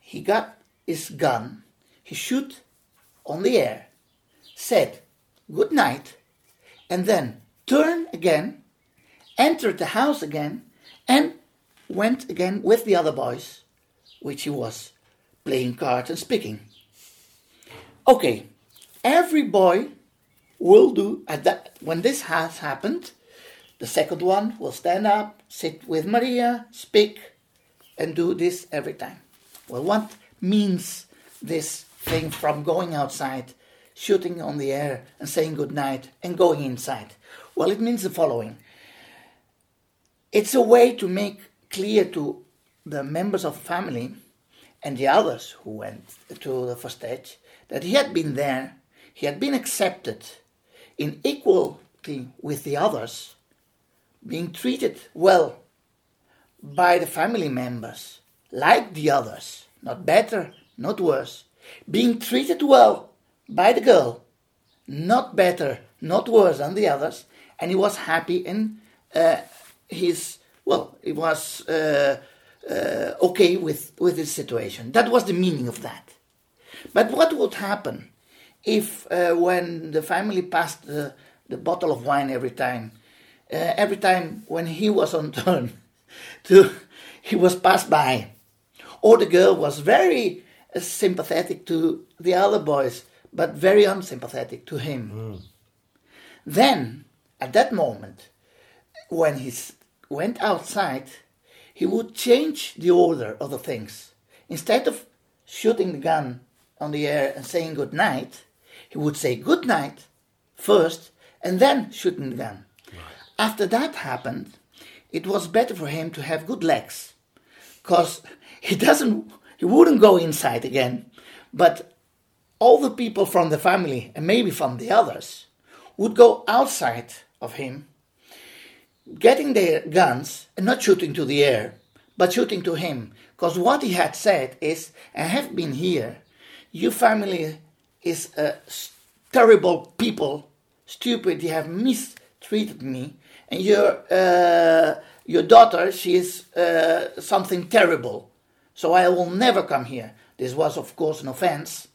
he got his gun, he shoot on the air, said good night, and then turned again, entered the house again, and went again with the other boys, which he was playing cards and speaking. Okay, every boy will do at that when this has happened. The second one will stand up, sit with Maria, speak, and do this every time. Well, what means this thing from going outside, shooting on the air, and saying good night, and going inside? Well, it means the following it's a way to make clear to the members of family and the others who went to the first stage that he had been there, he had been accepted in equality with the others, being treated well by the family members, like the others, not better, not worse, being treated well by the girl, not better, not worse than the others, and he was happy in uh, his well, he was uh, uh, okay with with his situation. That was the meaning of that. But what would happen if, uh, when the family passed the, the bottle of wine every time, uh, every time when he was on turn, to he was passed by, or the girl was very uh, sympathetic to the other boys, but very unsympathetic to him. Then, at that moment, when he s- went outside, he would change the order of the things. Instead of shooting the gun on the air and saying good night, he would say good night first and then shooting the gun. After that happened, it was better for him to have good legs because he doesn't he wouldn't go inside again but all the people from the family and maybe from the others would go outside of him, getting their guns and not shooting to the air, but shooting to him. Because what he had said is, I have been here, your family is a terrible people, stupid, you have mistreated me, and your, uh, your daughter, she is uh, something terrible, so I will never come here. This was, of course, an offense,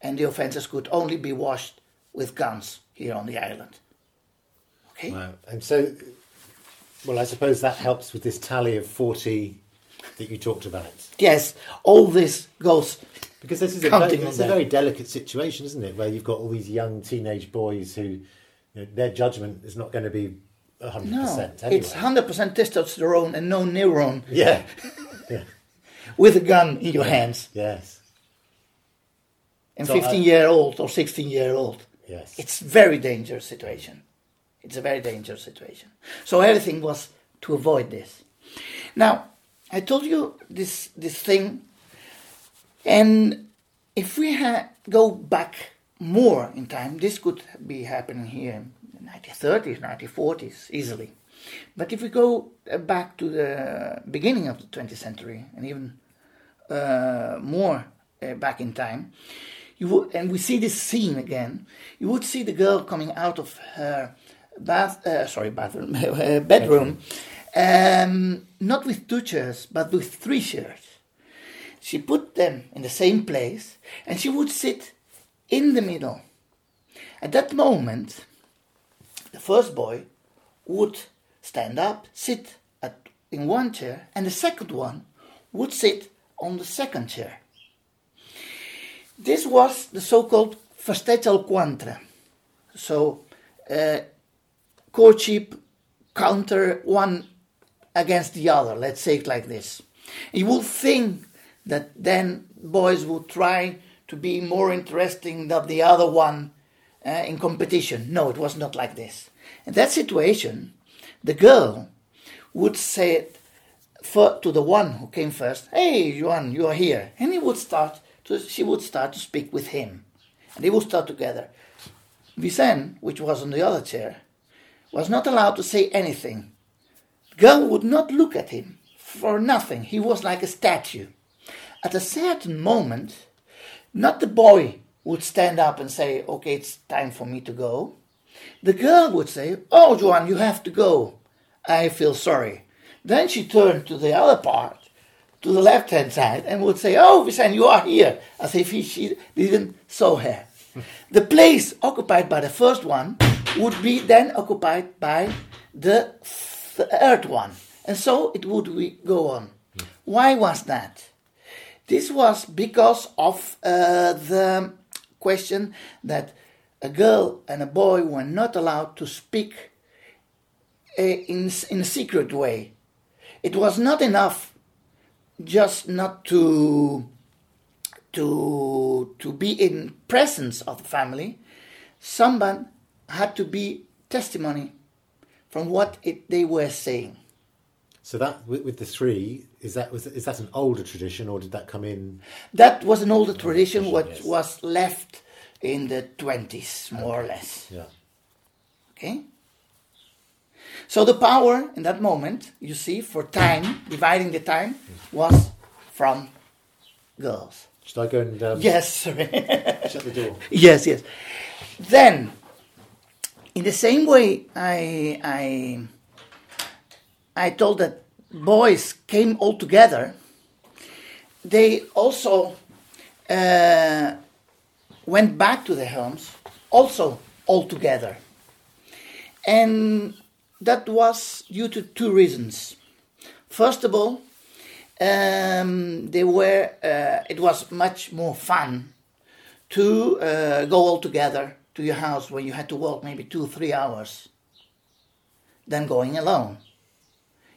and the offenses could only be washed with guns here on the island. Okay? Wow. And so, well, I suppose that helps with this tally of 40 that you talked about. Yes, all this goes Because this is a very, it's a very delicate situation, isn't it? Where you've got all these young teenage boys who, you know, their judgment is not going to be 100% No, anyway. it's 100% testosterone and no neuron Yeah. yeah. with a gun in your hands. Yes. And So I- 15 year old or 16 year old. Yes. It's very dangerous situation. It's a very dangerous situation. So everything was to avoid this. Now, I told you this this thing, and if we ha- go back more in time, this could be happening here in the 1930s, 1940s, easily. But if we go uh, back to the beginning of the 20th century, and even uh, more uh, back in time, you would, and we see this scene again. You would see the girl coming out of her bath, uh, sorry, bathroom, uh, bedroom, um, not with two chairs, but with three chairs. She put them in the same place, and she would sit in the middle. At that moment, the first boy would stand up, sit at, in one chair, and the second one would sit on the second chair. This was the so-called festeig al quantre. So, uh, courtship counter one against the other, let's say it like this. You would think that then boys would try to be more interesting than the other one uh, in competition. No, it was not like this. In that situation, the girl would say for, to the one who came first, "Hey, Juan, you are here," and he would start to. She would start to speak with him, and they would start together. Vicen, which was on the other chair, was not allowed to say anything. The girl would not look at him for nothing. He was like a statue. At a certain moment, not the boy would stand up and say, "Okay, it's time for me to go." The girl would say, "Oh, Juan, you have to go. I feel sorry." Then she turned to the other part, to the left-hand side, and would say, "Oh, Vicente, you are here," as if he, she didn't saw her. the place occupied by the first one would be then occupied by the third one, and so it would go on. Why was that? This was because of uh, the question that a girl and a boy were not allowed to speak uh, in, in a secret way. It was not enough just not to to to be in presence of the family. Someone had to be testimony from what it, they were saying. So that with, with the three is that was is that an older tradition or did that come in? That was an older tradition, tradition, what yes. was left in the twenties, more or less. Yeah. Okay? So the power in that moment, you see, for time, dividing the time, was from girls. Should I go and um, Yes, sorry. shut the door? yes, yes. Then, in the same way, I, I, I told that boys came all together. They also uh, went back to their homes, also all together, and that was due to two reasons. First of all, um, they were. Uh, it was much more fun to uh, go all together to your house where you had to walk maybe two three hours than going alone.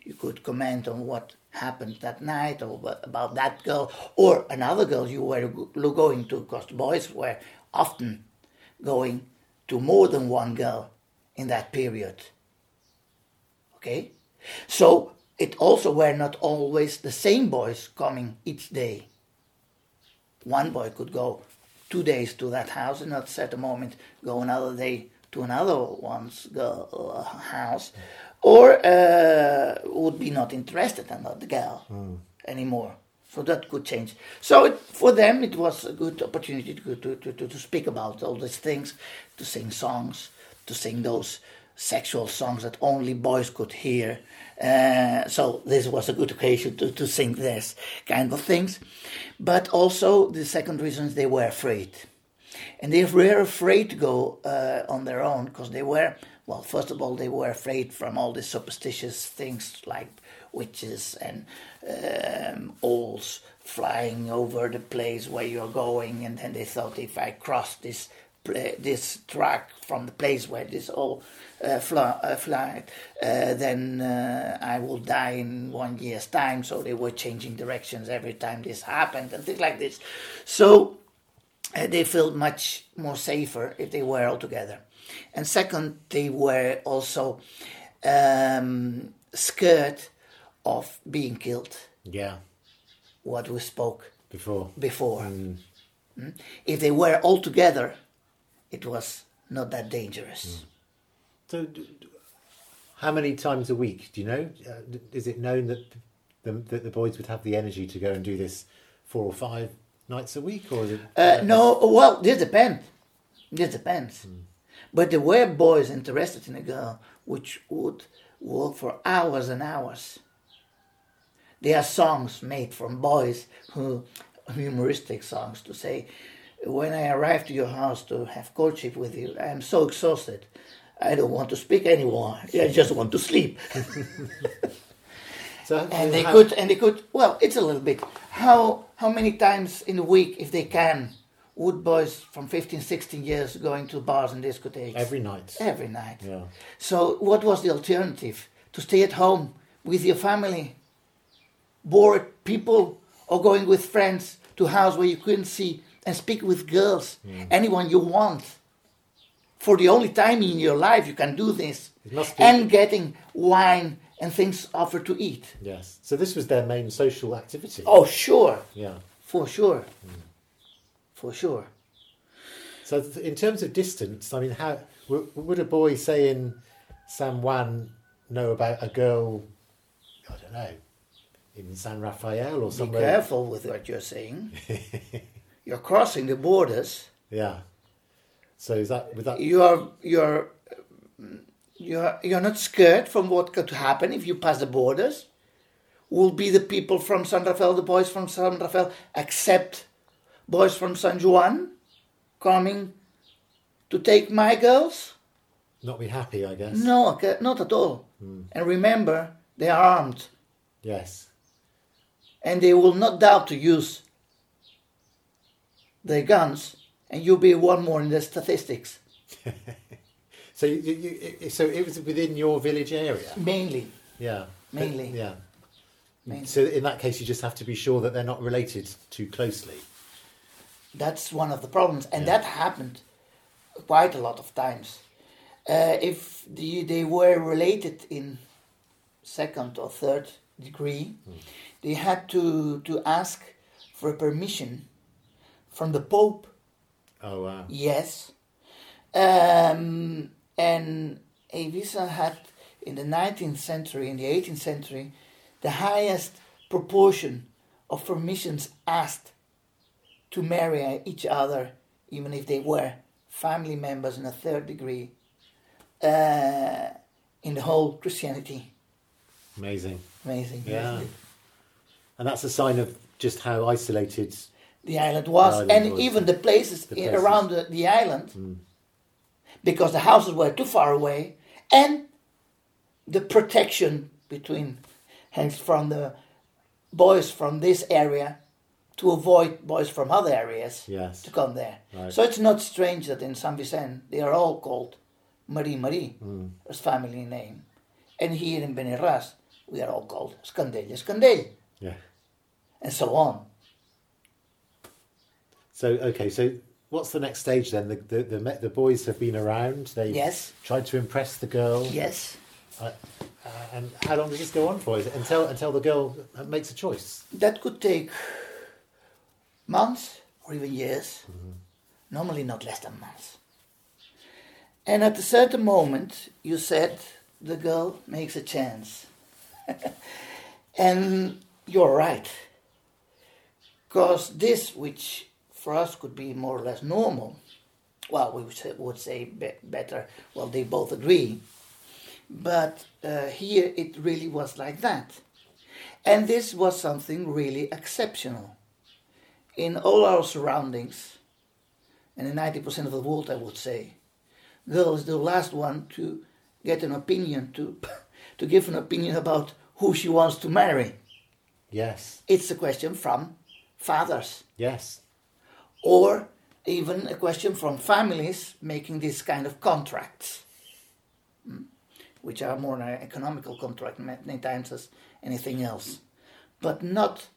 You could comment on what happened that night or about that girl or another girl you were going to because boys were often going to more than one girl in that period. Okay? So it also were not always the same boys coming each day. One boy could go two days to that house and not at a moment go another day to another one's girl uh, house, or uh, would be not interested in the girl anymore. So that could change. So it, for them, it was a good opportunity to, to, to, to speak about all these things, to sing songs, to sing those sexual songs that only boys could hear. Uh, so this was a good occasion to, to sing this kind of things. But also the second reason is they were afraid. And they were afraid to go uh, on their own because they were, well, first of all, they were afraid from all these superstitious things like witches and um, owls flying over the place where you're going. And then they thought if I cross this pla- this track from the place where this all uh, fly, uh, fly uh, then uh, I will die in one year's time. So they were changing directions every time this happened and things like this. So they felt much more safer if they were all together. And second, they were also um, scared of being killed. Yeah. What we spoke Before. before. Mm. If they were all together, it was not that dangerous. So, d- d- how many times a week? Do you know? Uh, d- is it known that the, that the boys would have the energy to go and do this four or five nights a week, or is it? Uh, no, well, this depends. This depends. But there were boys interested in a girl which would work for hours and hours. There are songs made from boys who, humoristic songs, to say, when I arrive to your house to have courtship with you, I am so exhausted. I don't want to speak anymore. I just want to sleep. So, and they how- could and they could well it's a little bit how how many times in a week if they can would boys from 15 16 years going to bars and discotheques every night. every night Yeah. so what was the alternative to stay at home with your family bored people or going with friends to a house where you couldn't see and speak with girls anyone you want for the only time in your life you can do this It must be- and getting wine and things offered to eat Yes. So this was their main social activity. Oh, sure, Yeah. for sure, mm. for sure. So th- in terms of distance, I mean, how w- would a boy say in San Juan know about a girl? I don't know, in San Rafael or somewhere. Be careful with what you're saying. you're crossing the borders. Yeah. So is that with that? You're you're you're you're not scared from what could happen if you pass the borders. Will be the people from San Rafael, the boys from San Rafael, accept boys from San Juan coming to take my girls? Not be happy, I guess. No, okay, not at all. Hmm. And remember, they are armed. Yes. and they will not doubt to use their guns, and you'll be one more in the statistics. So you, you, so it was within your village area. Mainly, Yeah. Mainly. Yeah. Mainly. So in that case, you just have to be sure that they're not related too closely. that's one of the problems, and Yeah. that happened quite a lot of times. Uh, if the, they were related in second or third degree, they had to to ask for permission from the Pope Oh wow. Yes. Um, and Ibiza had in the 19th century, in the 18th century, the highest proportion of permissions asked to marry each other, even if they were family members in a third degree, uh, in the whole Christianity. Amazing. Amazing. Yeah. isn't? And that's a sign of just how isolated. The island was, island and was, even the places, The places. around the, the island, because the houses were too far away, and the protection between, hence from the boys from this area to avoid boys from other areas Yes. to come there. Right. So it's not strange that in San Vicente they are all called Marí Marí Hmm. as family name, and here in Benirras we are all called Scandelle Scandelle, Yeah. and so on. So okay. So what's the next stage then? The the the, the boys have been around. They Yes. tried to impress the girl. Yes. Uh, uh, and how long does this go on for? Is it until until the girl makes a choice? that could take months or even years. normally not less than months. And at a certain moment, you said the girl makes a chance. and you're right. Because this, which for us could be more or less normal, well, we would say, would say be- better, well, they both agree. But uh, here it really was like that. And this was something really exceptional. In all our surroundings, and in 90% of the world, I would say, girl is the last one to get an opinion, to, to give an opinion about who she wants to marry. Yes. It's a question from fathers, Yes. Or even a question from families making this kind of contracts, mm, which are more an economical contract many times as anything else, but not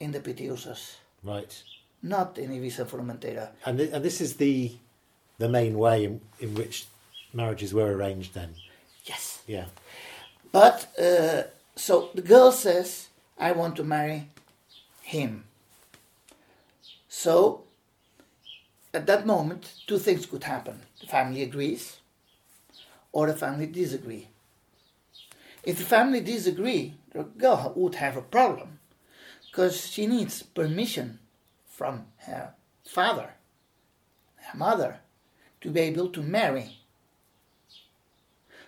in the Pitiusas, Right. not in Ibiza Formentera. And th- and this is the the main way in, in which marriages were arranged then. Yes. Yeah. But uh, so the girl says, I want to marry him. So at that moment, two things could happen. The family agrees, or the family disagree. If the family disagree, the girl would have a problem because she needs permission from her father, her mother, to be able to marry.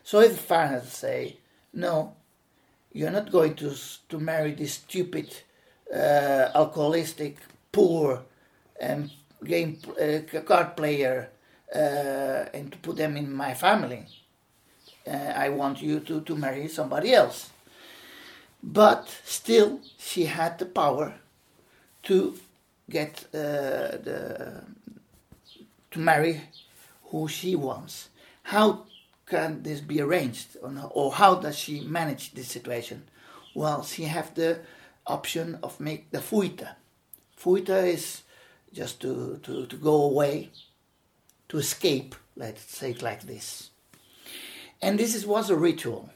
So if the father say, no, you're not going to to marry this stupid, uh, alcoholistic, poor, and game uh, card player, uh, and to put them in my family. Uh, I want you to, to marry somebody else. But still, she had the power to get uh, the to marry who she wants. How can this be arranged, or, how does she manage this situation? Well, she have the option of make the fuita. Fuita is just to, to, to go away, to escape, let's say it like this. And this is, was a ritual.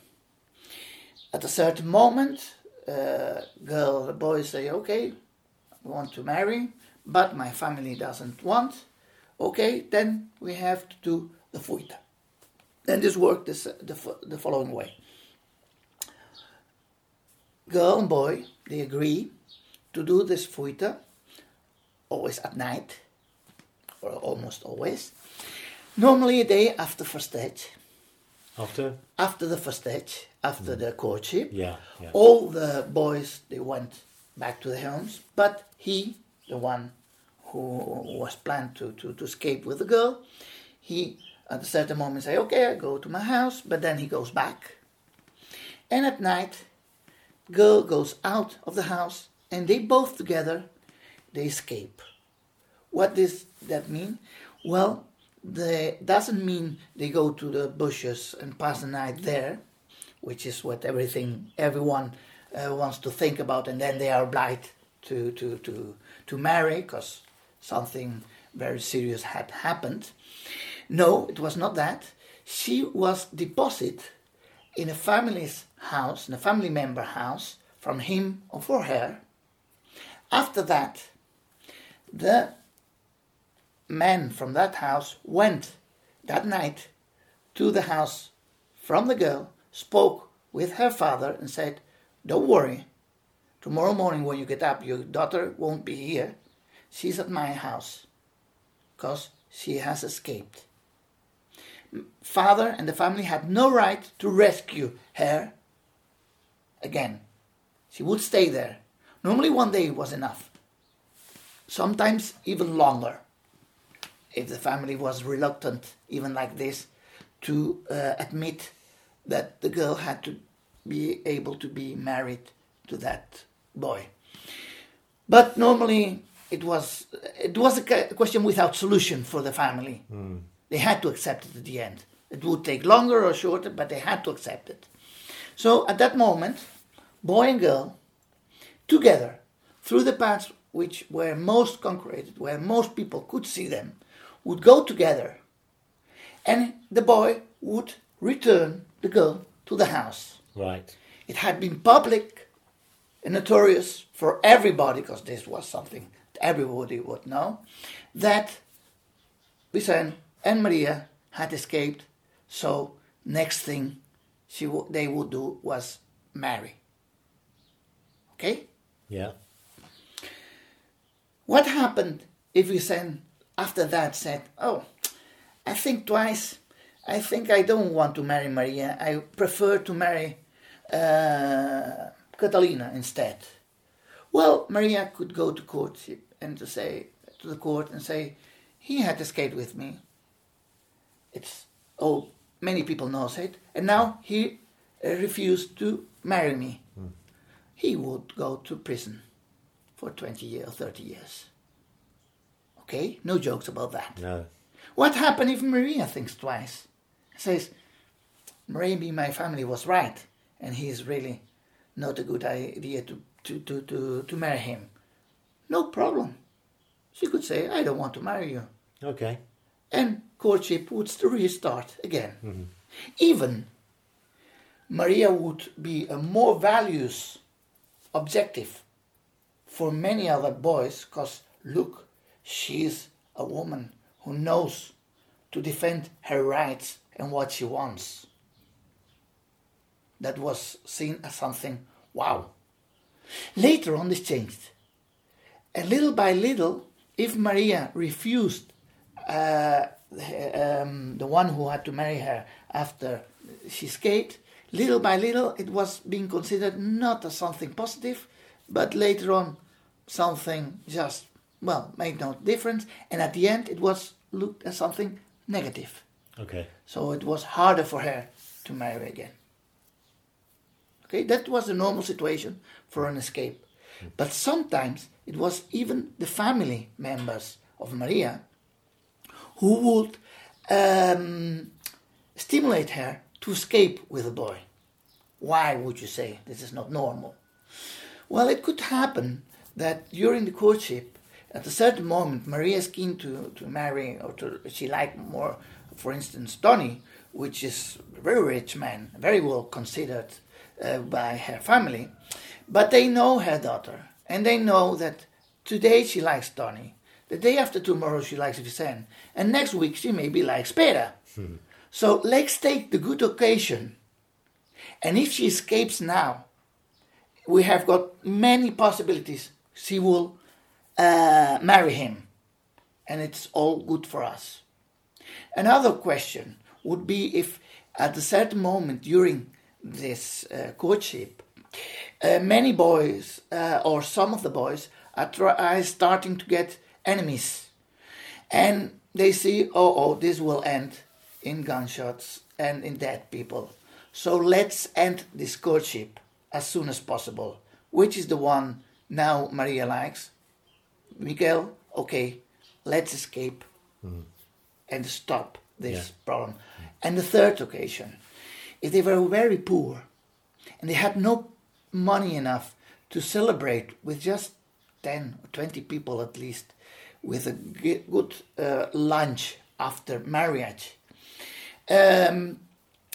At a certain moment, uh, girl, the boy say, okay, I want to marry, but my family doesn't want. Okay, then we have to do the fuita. And this worked this, the, the following way. Girl and boy, they agree to do this fuita, always at night, or almost always. Normally a day after first stage, After. after the first stage, after mm. the courtship, Yeah. Yeah. all the boys they went back to their homes, but he, the one who was planned to, to, to escape with the girl, he at a certain moment say, Okay, I go to my house, but then he goes back. And at night, girl goes out of the house and they both together they escape. What does that mean? Well, the doesn't mean they go to the bushes and pass the night there, which is what everything everyone uh, wants to think about, and then they are obliged to to to to marry because something very serious had happened. No, it was not that. She was deposited in a family's house, in a family member house, from him or for her. After that, the man from that house went that night to the house from the girl, spoke with her father, and said, Don't worry, tomorrow morning when you get up, your daughter won't be here. She's at my house because she has escaped. Father and the family had no right to rescue her again. She would stay there. Normally, one day was enough, sometimes even longer if the family was reluctant, even like this, to uh, admit that the girl had to be able to be married to that boy. But normally it was it was a question without solution for the family. They had to accept it at the end. It would take longer or shorter, but they had to accept it. So at that moment, boy and girl, together, through the paths which were most concreted, where most people could see them, would go together, and the boy would return the girl to the house. Right. It had been public and notorious for everybody, because this was something that everybody would know, that Vicente and Maria had escaped, so next thing she w- they would do was marry. Okay? Yeah. What happened if Vicente after that said, Oh, I think twice. I think I don't want to marry Maria. I prefer to marry uh, Catalina instead. Well, Maria could go to courtship and to say to the court and say, he had escaped with me. It's oh, many people knows it, and now he uh, refused to marry me. He would go to prison for 20 years or 30 years. Okay, no jokes about that. No. What happened if Maria thinks twice? Says, maybe my family was right, and he is really not a good idea to, to, to, to, to marry him. No problem. She could say, I don't want to marry you. Okay. And courtship would st- restart again. Mm-hmm. Even Maria would be a more values objective for many other boys because look, she's a woman who knows to defend her rights and what she wants. That was seen as something wow. Later on, this changed. And little by little, if Maria refused uh, um, the one who had to marry her after she escaped, little by little it was being considered not as something positive, but later on something just, well, made no difference. And at the end it was looked as something negative. Okay. So it was harder for her to marry again. Okay, that was the normal situation for an escape. But sometimes it was even the family members of Maria who would um, stimulate her to escape with a boy. Why would you say this is not normal? Well, it could happen that during the courtship, at a certain moment, Maria is keen to, to marry, or to, she liked more, for instance, Tony, which is a very rich man, very well considered uh, by her family. But they know her daughter, and they know that today she likes Tony, the day after tomorrow she likes Vicente, and next week she maybe likes Pera. So let's take the good occasion, and if she escapes now, we have got many possibilities. She will uh, marry him, and it's all good for us. Another question would be if at a certain moment during this uh, courtship, uh, many boys uh, or some of the boys are, try- are starting to get enemies, and they see, oh, oh, this will end in gunshots and in dead people. So let's end this courtship as soon as possible. Which is the one now Maria likes? Miguel, okay, let's escape and stop this Yeah. problem. And the third occasion, if they were very poor and they had no money enough to celebrate with just 10 or 20 people at least with a good uh, lunch after marriage, um,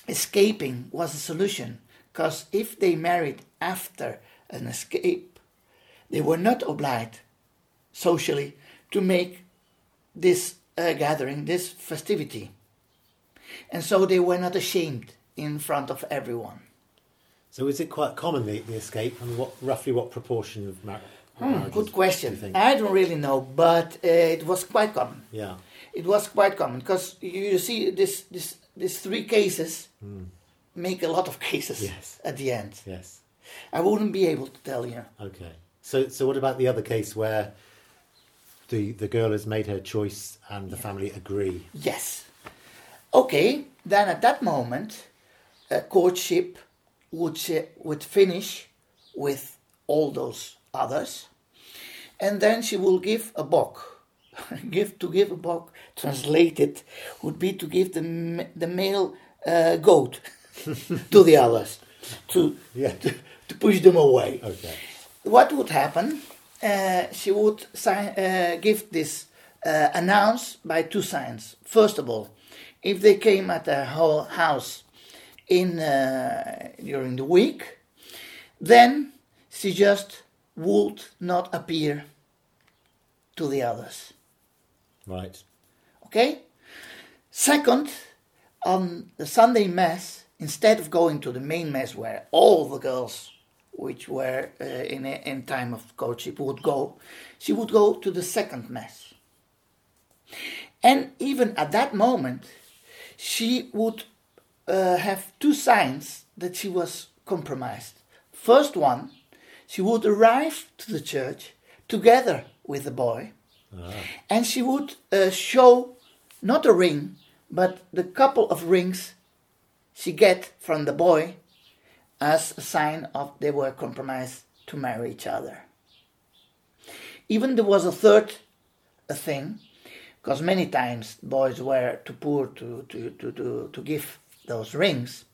escaping was a solution because if they married after an escape, they were not obliged socially to make this uh, gathering, this festivity. And so they were not ashamed in front of everyone. So is it quite common the, the escape, and what roughly what proportion of mar- Hmm, good question. think? I don't really know, but uh, it was quite common. yeah. It was quite common because you, you see this this these three cases make a lot of cases. Yes. at the end. Yes. I wouldn't be able to tell you. Okay. So so what about the other case where the the girl has made her choice and the family agree? Yes. Okay, then at that moment, a courtship would would finish with all those others, and then she will give a boc. give to give a boc, translated, would be to give the the male uh, goat to the others, to Yeah. to, to push them away Okay. What would happen? Uh, she would sign, uh, give this uh, announce by two signs. First of all, if they came at her whole house in uh, during the week, then she just would not appear to the others. Right. Okay, Second, on the Sunday Mass, instead of going to the main Mass where all the girls which were uh, in, a, in time of courtship would go, she would go to the second Mass. And even at that moment, she would uh, have two signs that she was compromised. First one, she would arrive to the church together with the boy, and she would uh, show not a ring, but the couple of rings she get from the boy as a sign of they were compromised to marry each other. Even there was a third a thing, because many times boys were too poor to, to, to, to, to give those rings.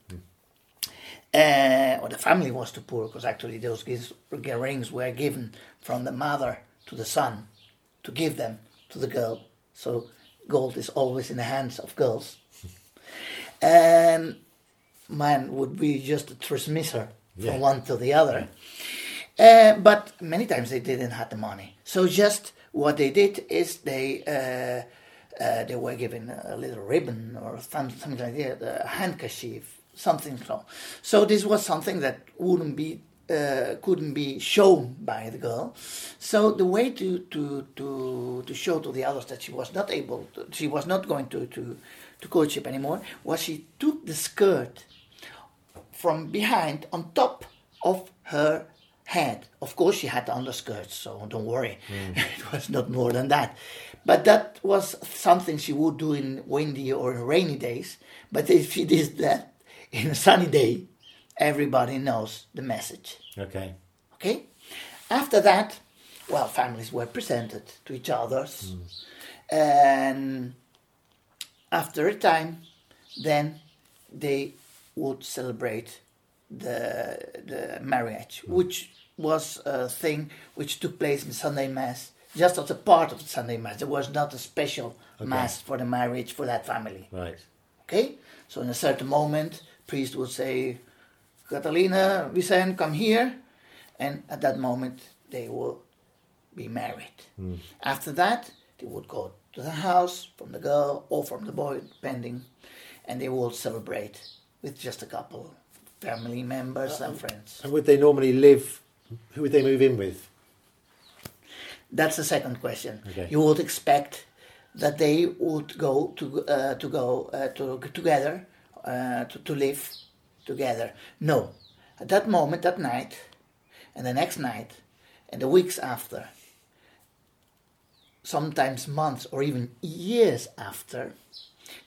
Uh, or the family was too poor because actually those gifts, rings were given from the mother to the son to give them to the girl. So gold is always in the hands of girls. and man would be just a transmitter Yeah. from one to the other. Uh, but many times they didn't have the money. So just what they did is they uh, uh, they were given a little ribbon or some- something like that, a handkerchief, something so. So this was something that wouldn't be uh, couldn't be shown by the girl. So the way to to to to show to the others that she was not able, to, she was not going to to to courtship anymore, was she took the skirt from behind on top of her head. Of course, she had the underskirt, so don't worry. Hmm. it was not more than that. But that was something she would do in windy or in rainy days. But if she did that in a sunny day, everybody knows the message. Okay. Okay? After that, well, families were presented to each others. Hmm. And after a time, then they would celebrate the, the marriage, hmm. which was a thing which took place in Sunday Mass, just as a part of the Sunday Mass. There was not a special Mass for the marriage for that family. Right. Okay? So in a certain moment, priest would say, Catalina, Vicente, come here. And at that moment, they will be married. Hmm. After that, they would go to the house from the girl or from the boy, depending, and they will celebrate with just a couple family members and friends. And would they normally live? Who would they move in with? That's the second question. Okay. You would expect that they would go to uh, to go uh, to together uh, to, to live together. No, at that moment, that night, and the next night, and the weeks after, sometimes months or even years after,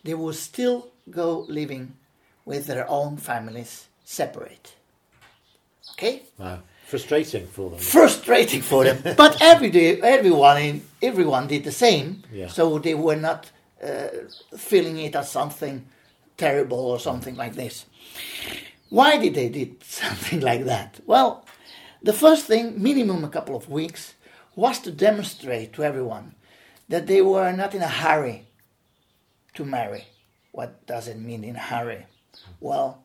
they will still go living with their own families separate. Okay Wow. Frustrating for them. frustrating for them. but every day, everyone in, everyone did the same. Yeah. So they were not uh, feeling it as something terrible or something like this. Why did they did something like that? Well, the first thing, minimum a couple of weeks, was to demonstrate to everyone that they were not in a hurry to marry. What does it mean in a hurry? Well,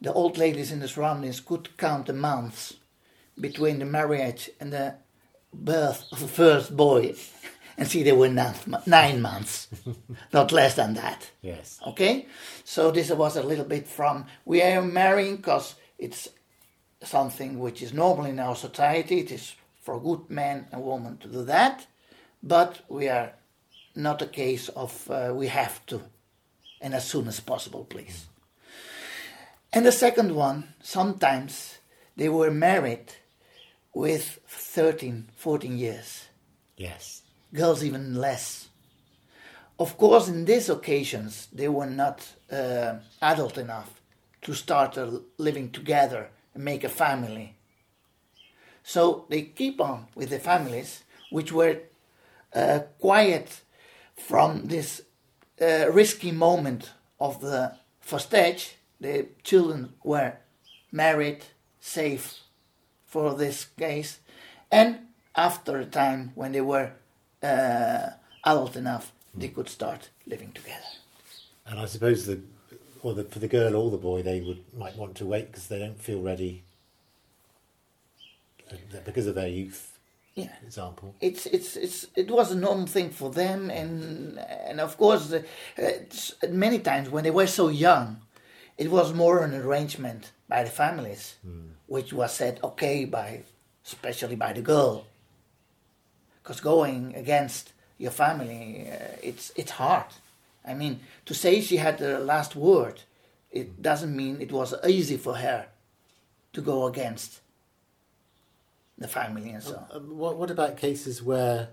the old ladies in the surroundings could count the months between the marriage and the birth of the first boy and see they were nine, months, not less than that. Yes. Okay, so this was a little bit from we are marrying because it's something which is normal in our society. It is for a good man and woman to do that, but we are not a case of uh, we have to, and as soon as possible, please. And the second one, sometimes they were married with 13, 14 years Yes. girls even less. Of course, in these occasions, they were not uh, adult enough to start living together and make a family. So they keep on with the families, which were uh, quiet from this uh, risky moment of the first stage. The children were married, safe for this case, and after a time when they were uh, adult enough, they could start living together. And I suppose the, or the, for the girl or the boy, they would might want to wait because they don't feel ready uh, because of their youth. Yeah. example. it's it's it's it was a normal thing for them and and of course uh, many times when they were so young it was more an arrangement by the families which was said okay by especially by the girl because going against your family uh, it's it's hard i mean to say she had the last word it doesn't mean it was easy for her to go against the family and so on. Um, what, what about cases where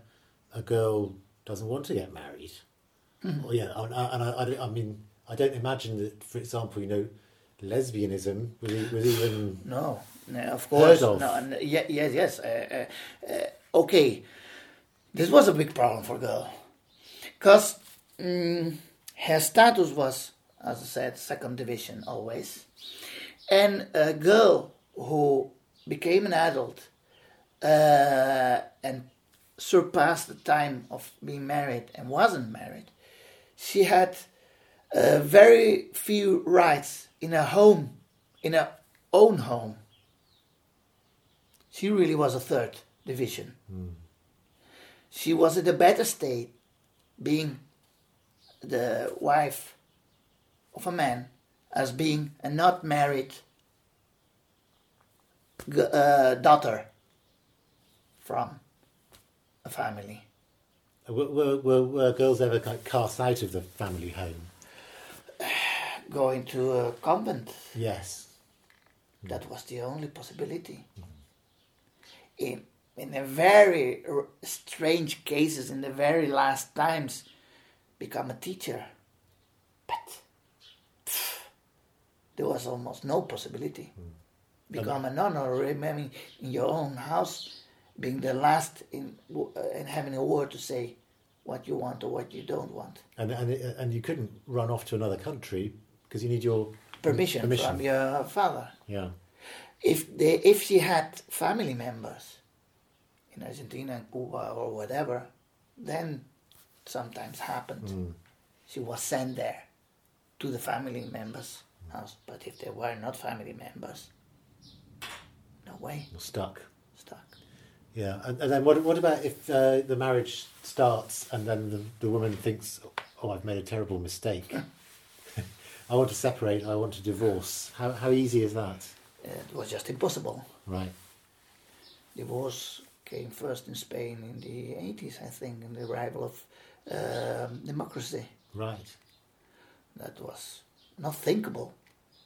a girl doesn't want to get married? Hmm. Or, yeah, and, I, and I, I, I mean, I don't imagine that, for example, you know, lesbianism was, was even. No, no, of course. of. No, and, yeah, yes, yes. Uh, uh, uh, okay, this was a big problem for girl, because mm, her status was, as I said, second division always, and a girl who became an adult uh, and surpassed the time of being married and wasn't married, she had uh, very few rights in her home, in her own home. She really was a third division. She was in a better state, being the wife of a man, as being a not married g- uh, daughter from a family. Were, were, were, were girls ever cast out of the family home? Going to a convent Yes. That was the only possibility. In in a very r- strange cases, in the very last times, become a teacher. But pff, there was almost no possibility. Become a nun or remaining in your own house, being the last in uh, and having a word to say what you want or what you don't want. And, and, and you couldn't run off to another country because you need your Permission, Permission. from your father. Yeah. if they if she had family members in Argentina and Cuba or whatever, then sometimes happened. She was sent there to the family members' house. But if they were not family members, no way, You're stuck. stuck. Yeah, and, and then what? What about if uh, the marriage starts and then the, the woman thinks, "Oh, I've made a terrible mistake. I want to separate. I want to divorce." How how easy is that? It was just impossible. Right. Divorce came first in Spain in the 80s, I think, in the arrival of um democracy. Right. that was not thinkable.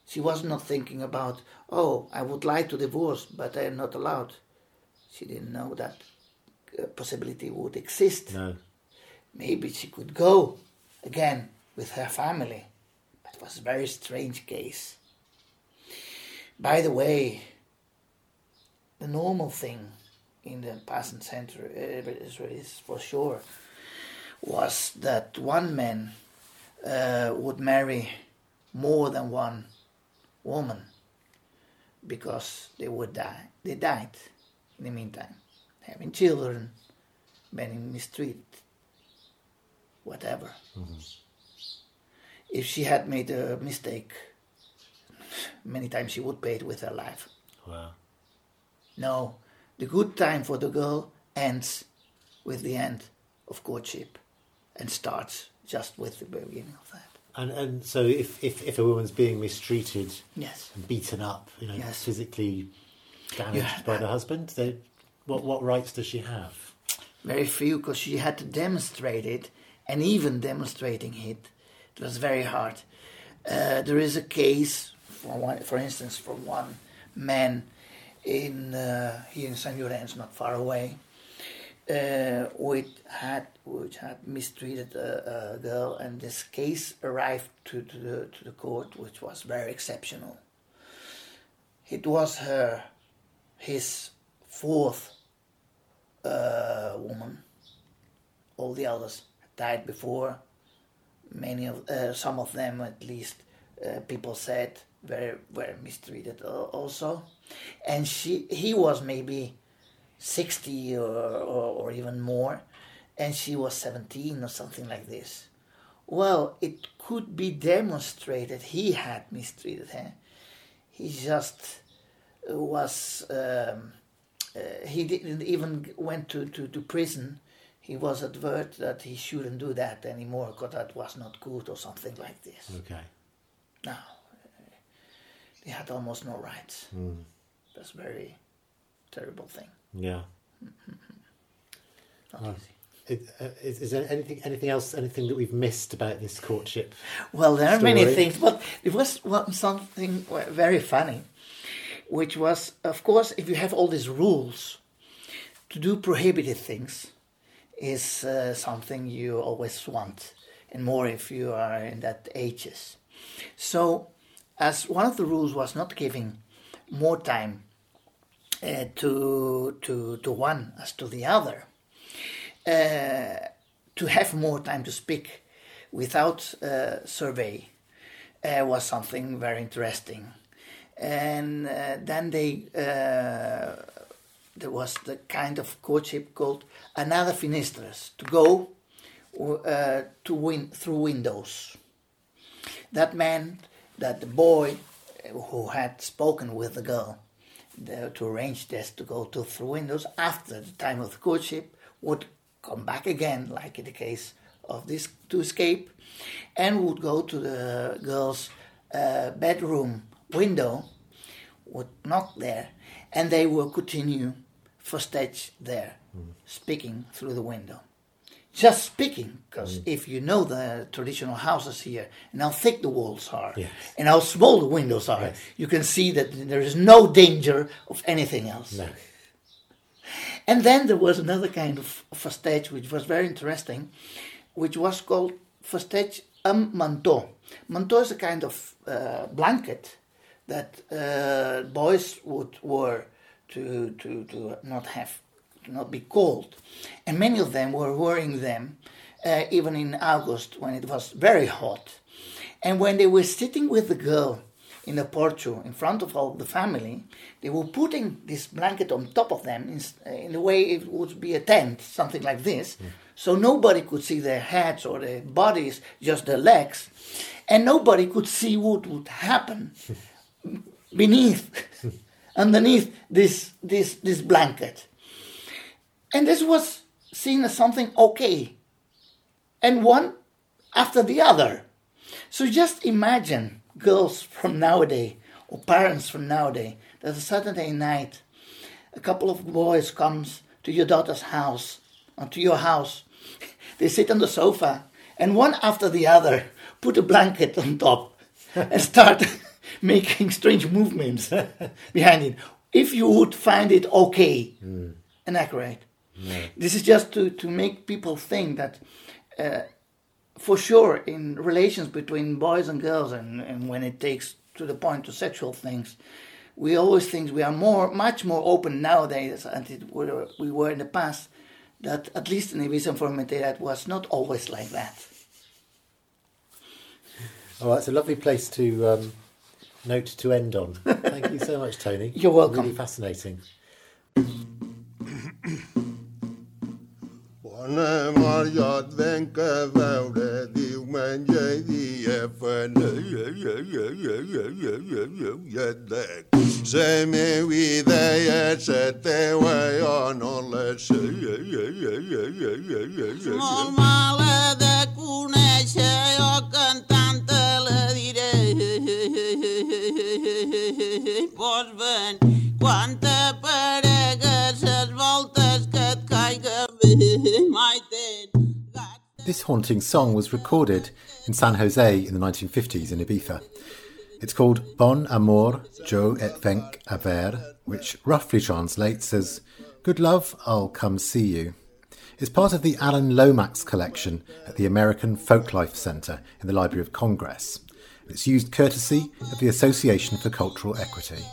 She was not thinking about, oh, I would like to divorce, but I am not allowed. She didn't know that uh, possibility would exist. No. Maybe she could go again with her family. Was a very strange case. By the way, the normal thing in the past century uh, is, for sure was that one man uh, would marry more than one woman because they would die. They died in the meantime, having children, being mistreated, whatever. If she had made a mistake, many times she would pay it with her life. Wow. No, the good time for the girl ends with the end of courtship and starts just with the beginning of that. And and so if if, if a woman's being mistreated, Yes. and beaten up, you know, Yes. physically damaged Yeah. by the husband, they, what what rights does she have? Very few because she had to demonstrate it, and even demonstrating it, it was very hard. Uh, there is a case, for one, for instance, for one man in uh, here in San Lorenzo, not far away, uh, which had which had mistreated a, a girl, and this case arrived to, to the to the court, which was very exceptional. It was her, his fourth uh, woman. All the others had died before. Many of uh, some of them, at least, uh, people said were were mistreated also, and she he was maybe sixty or, or or even more, and she was seventeen or something like this. Well, it could be demonstrated he had mistreated her. He just was um, uh, he didn't even went to, to, to prison. He was adverted that he shouldn't do that anymore because that was not good or something like this. Okay. Now, they had almost no rights. That's a very terrible thing. Yeah. Not Right. easy. Is, uh, is, is there anything anything else anything that we've missed about this courtship? Well, there are many things, but it was something very funny, which was, of course, if you have all these rules, to do prohibited things is uh, something you always want, and more if you are in that ages. So, as one of the rules was not giving more time uh, to to to one as to the other, uh, to have more time to speak without uh, survey uh, was something very interesting. And uh, then they there was the kind of courtship called another finestres to go uh, to win through windows. That meant that the boy who had spoken with the girl the, to arrange this to go to through windows after the time of the courtship would come back again, like in the case of this to escape, and would go to the girl's uh, bedroom window, would knock there, and they will continue for stage there, speaking through the window. Just speaking, because if you know the traditional houses here and how thick the walls are Yes. and how small the windows are, Yes. you can see that there is no danger of anything else. No. And then there was another kind of festeig which was very interesting, which was called festeig un manteau. Manteau is a kind of uh, blanket that uh, boys would wear to, to, to not have to not be cold, and many of them were wearing them uh, even in August when it was very hot. And when they were sitting with the girl in the porch in front of all the family, they were putting this blanket on top of them in, in a way it would be a tent, something like this. So nobody could see their heads or their bodies, just their legs. And nobody could see what would happen beneath, underneath this, this, this blanket. And this was seen as something okay. And one after the other. So just imagine girls from nowadays or parents from nowadays that a Saturday night a couple of boys comes to your daughter's house or to your house. They sit on the sofa and one after the other put a blanket on top and start making strange movements behind it. If you would find it okay and accurate. This is just to, to make people think that uh, for sure in relations between boys and girls and, and when it takes to the point to sexual things we always think we are more much more open nowadays than it were, we were in the past that at least in the Ibiza Formente that was not always like that Oh, that's a lovely place to um, note to end on. Thank you so much, Tony. You're welcome. Really fascinating. Bana marjat venke vaude diu men je di efen jedek. Se me videjä se te vai on olle se de conèixer jo cantant a la voltes que et mai This haunting song was recorded in San Jose in the 1950s in Ibiza. It's called Bon Amor Jo et Venc a Ver, which roughly translates as Good Love, I'll Come See You. It's part of the Alan Lomax collection at the American Folklife Centre in the Library of Congress. It's used courtesy of the Association for Cultural Equity.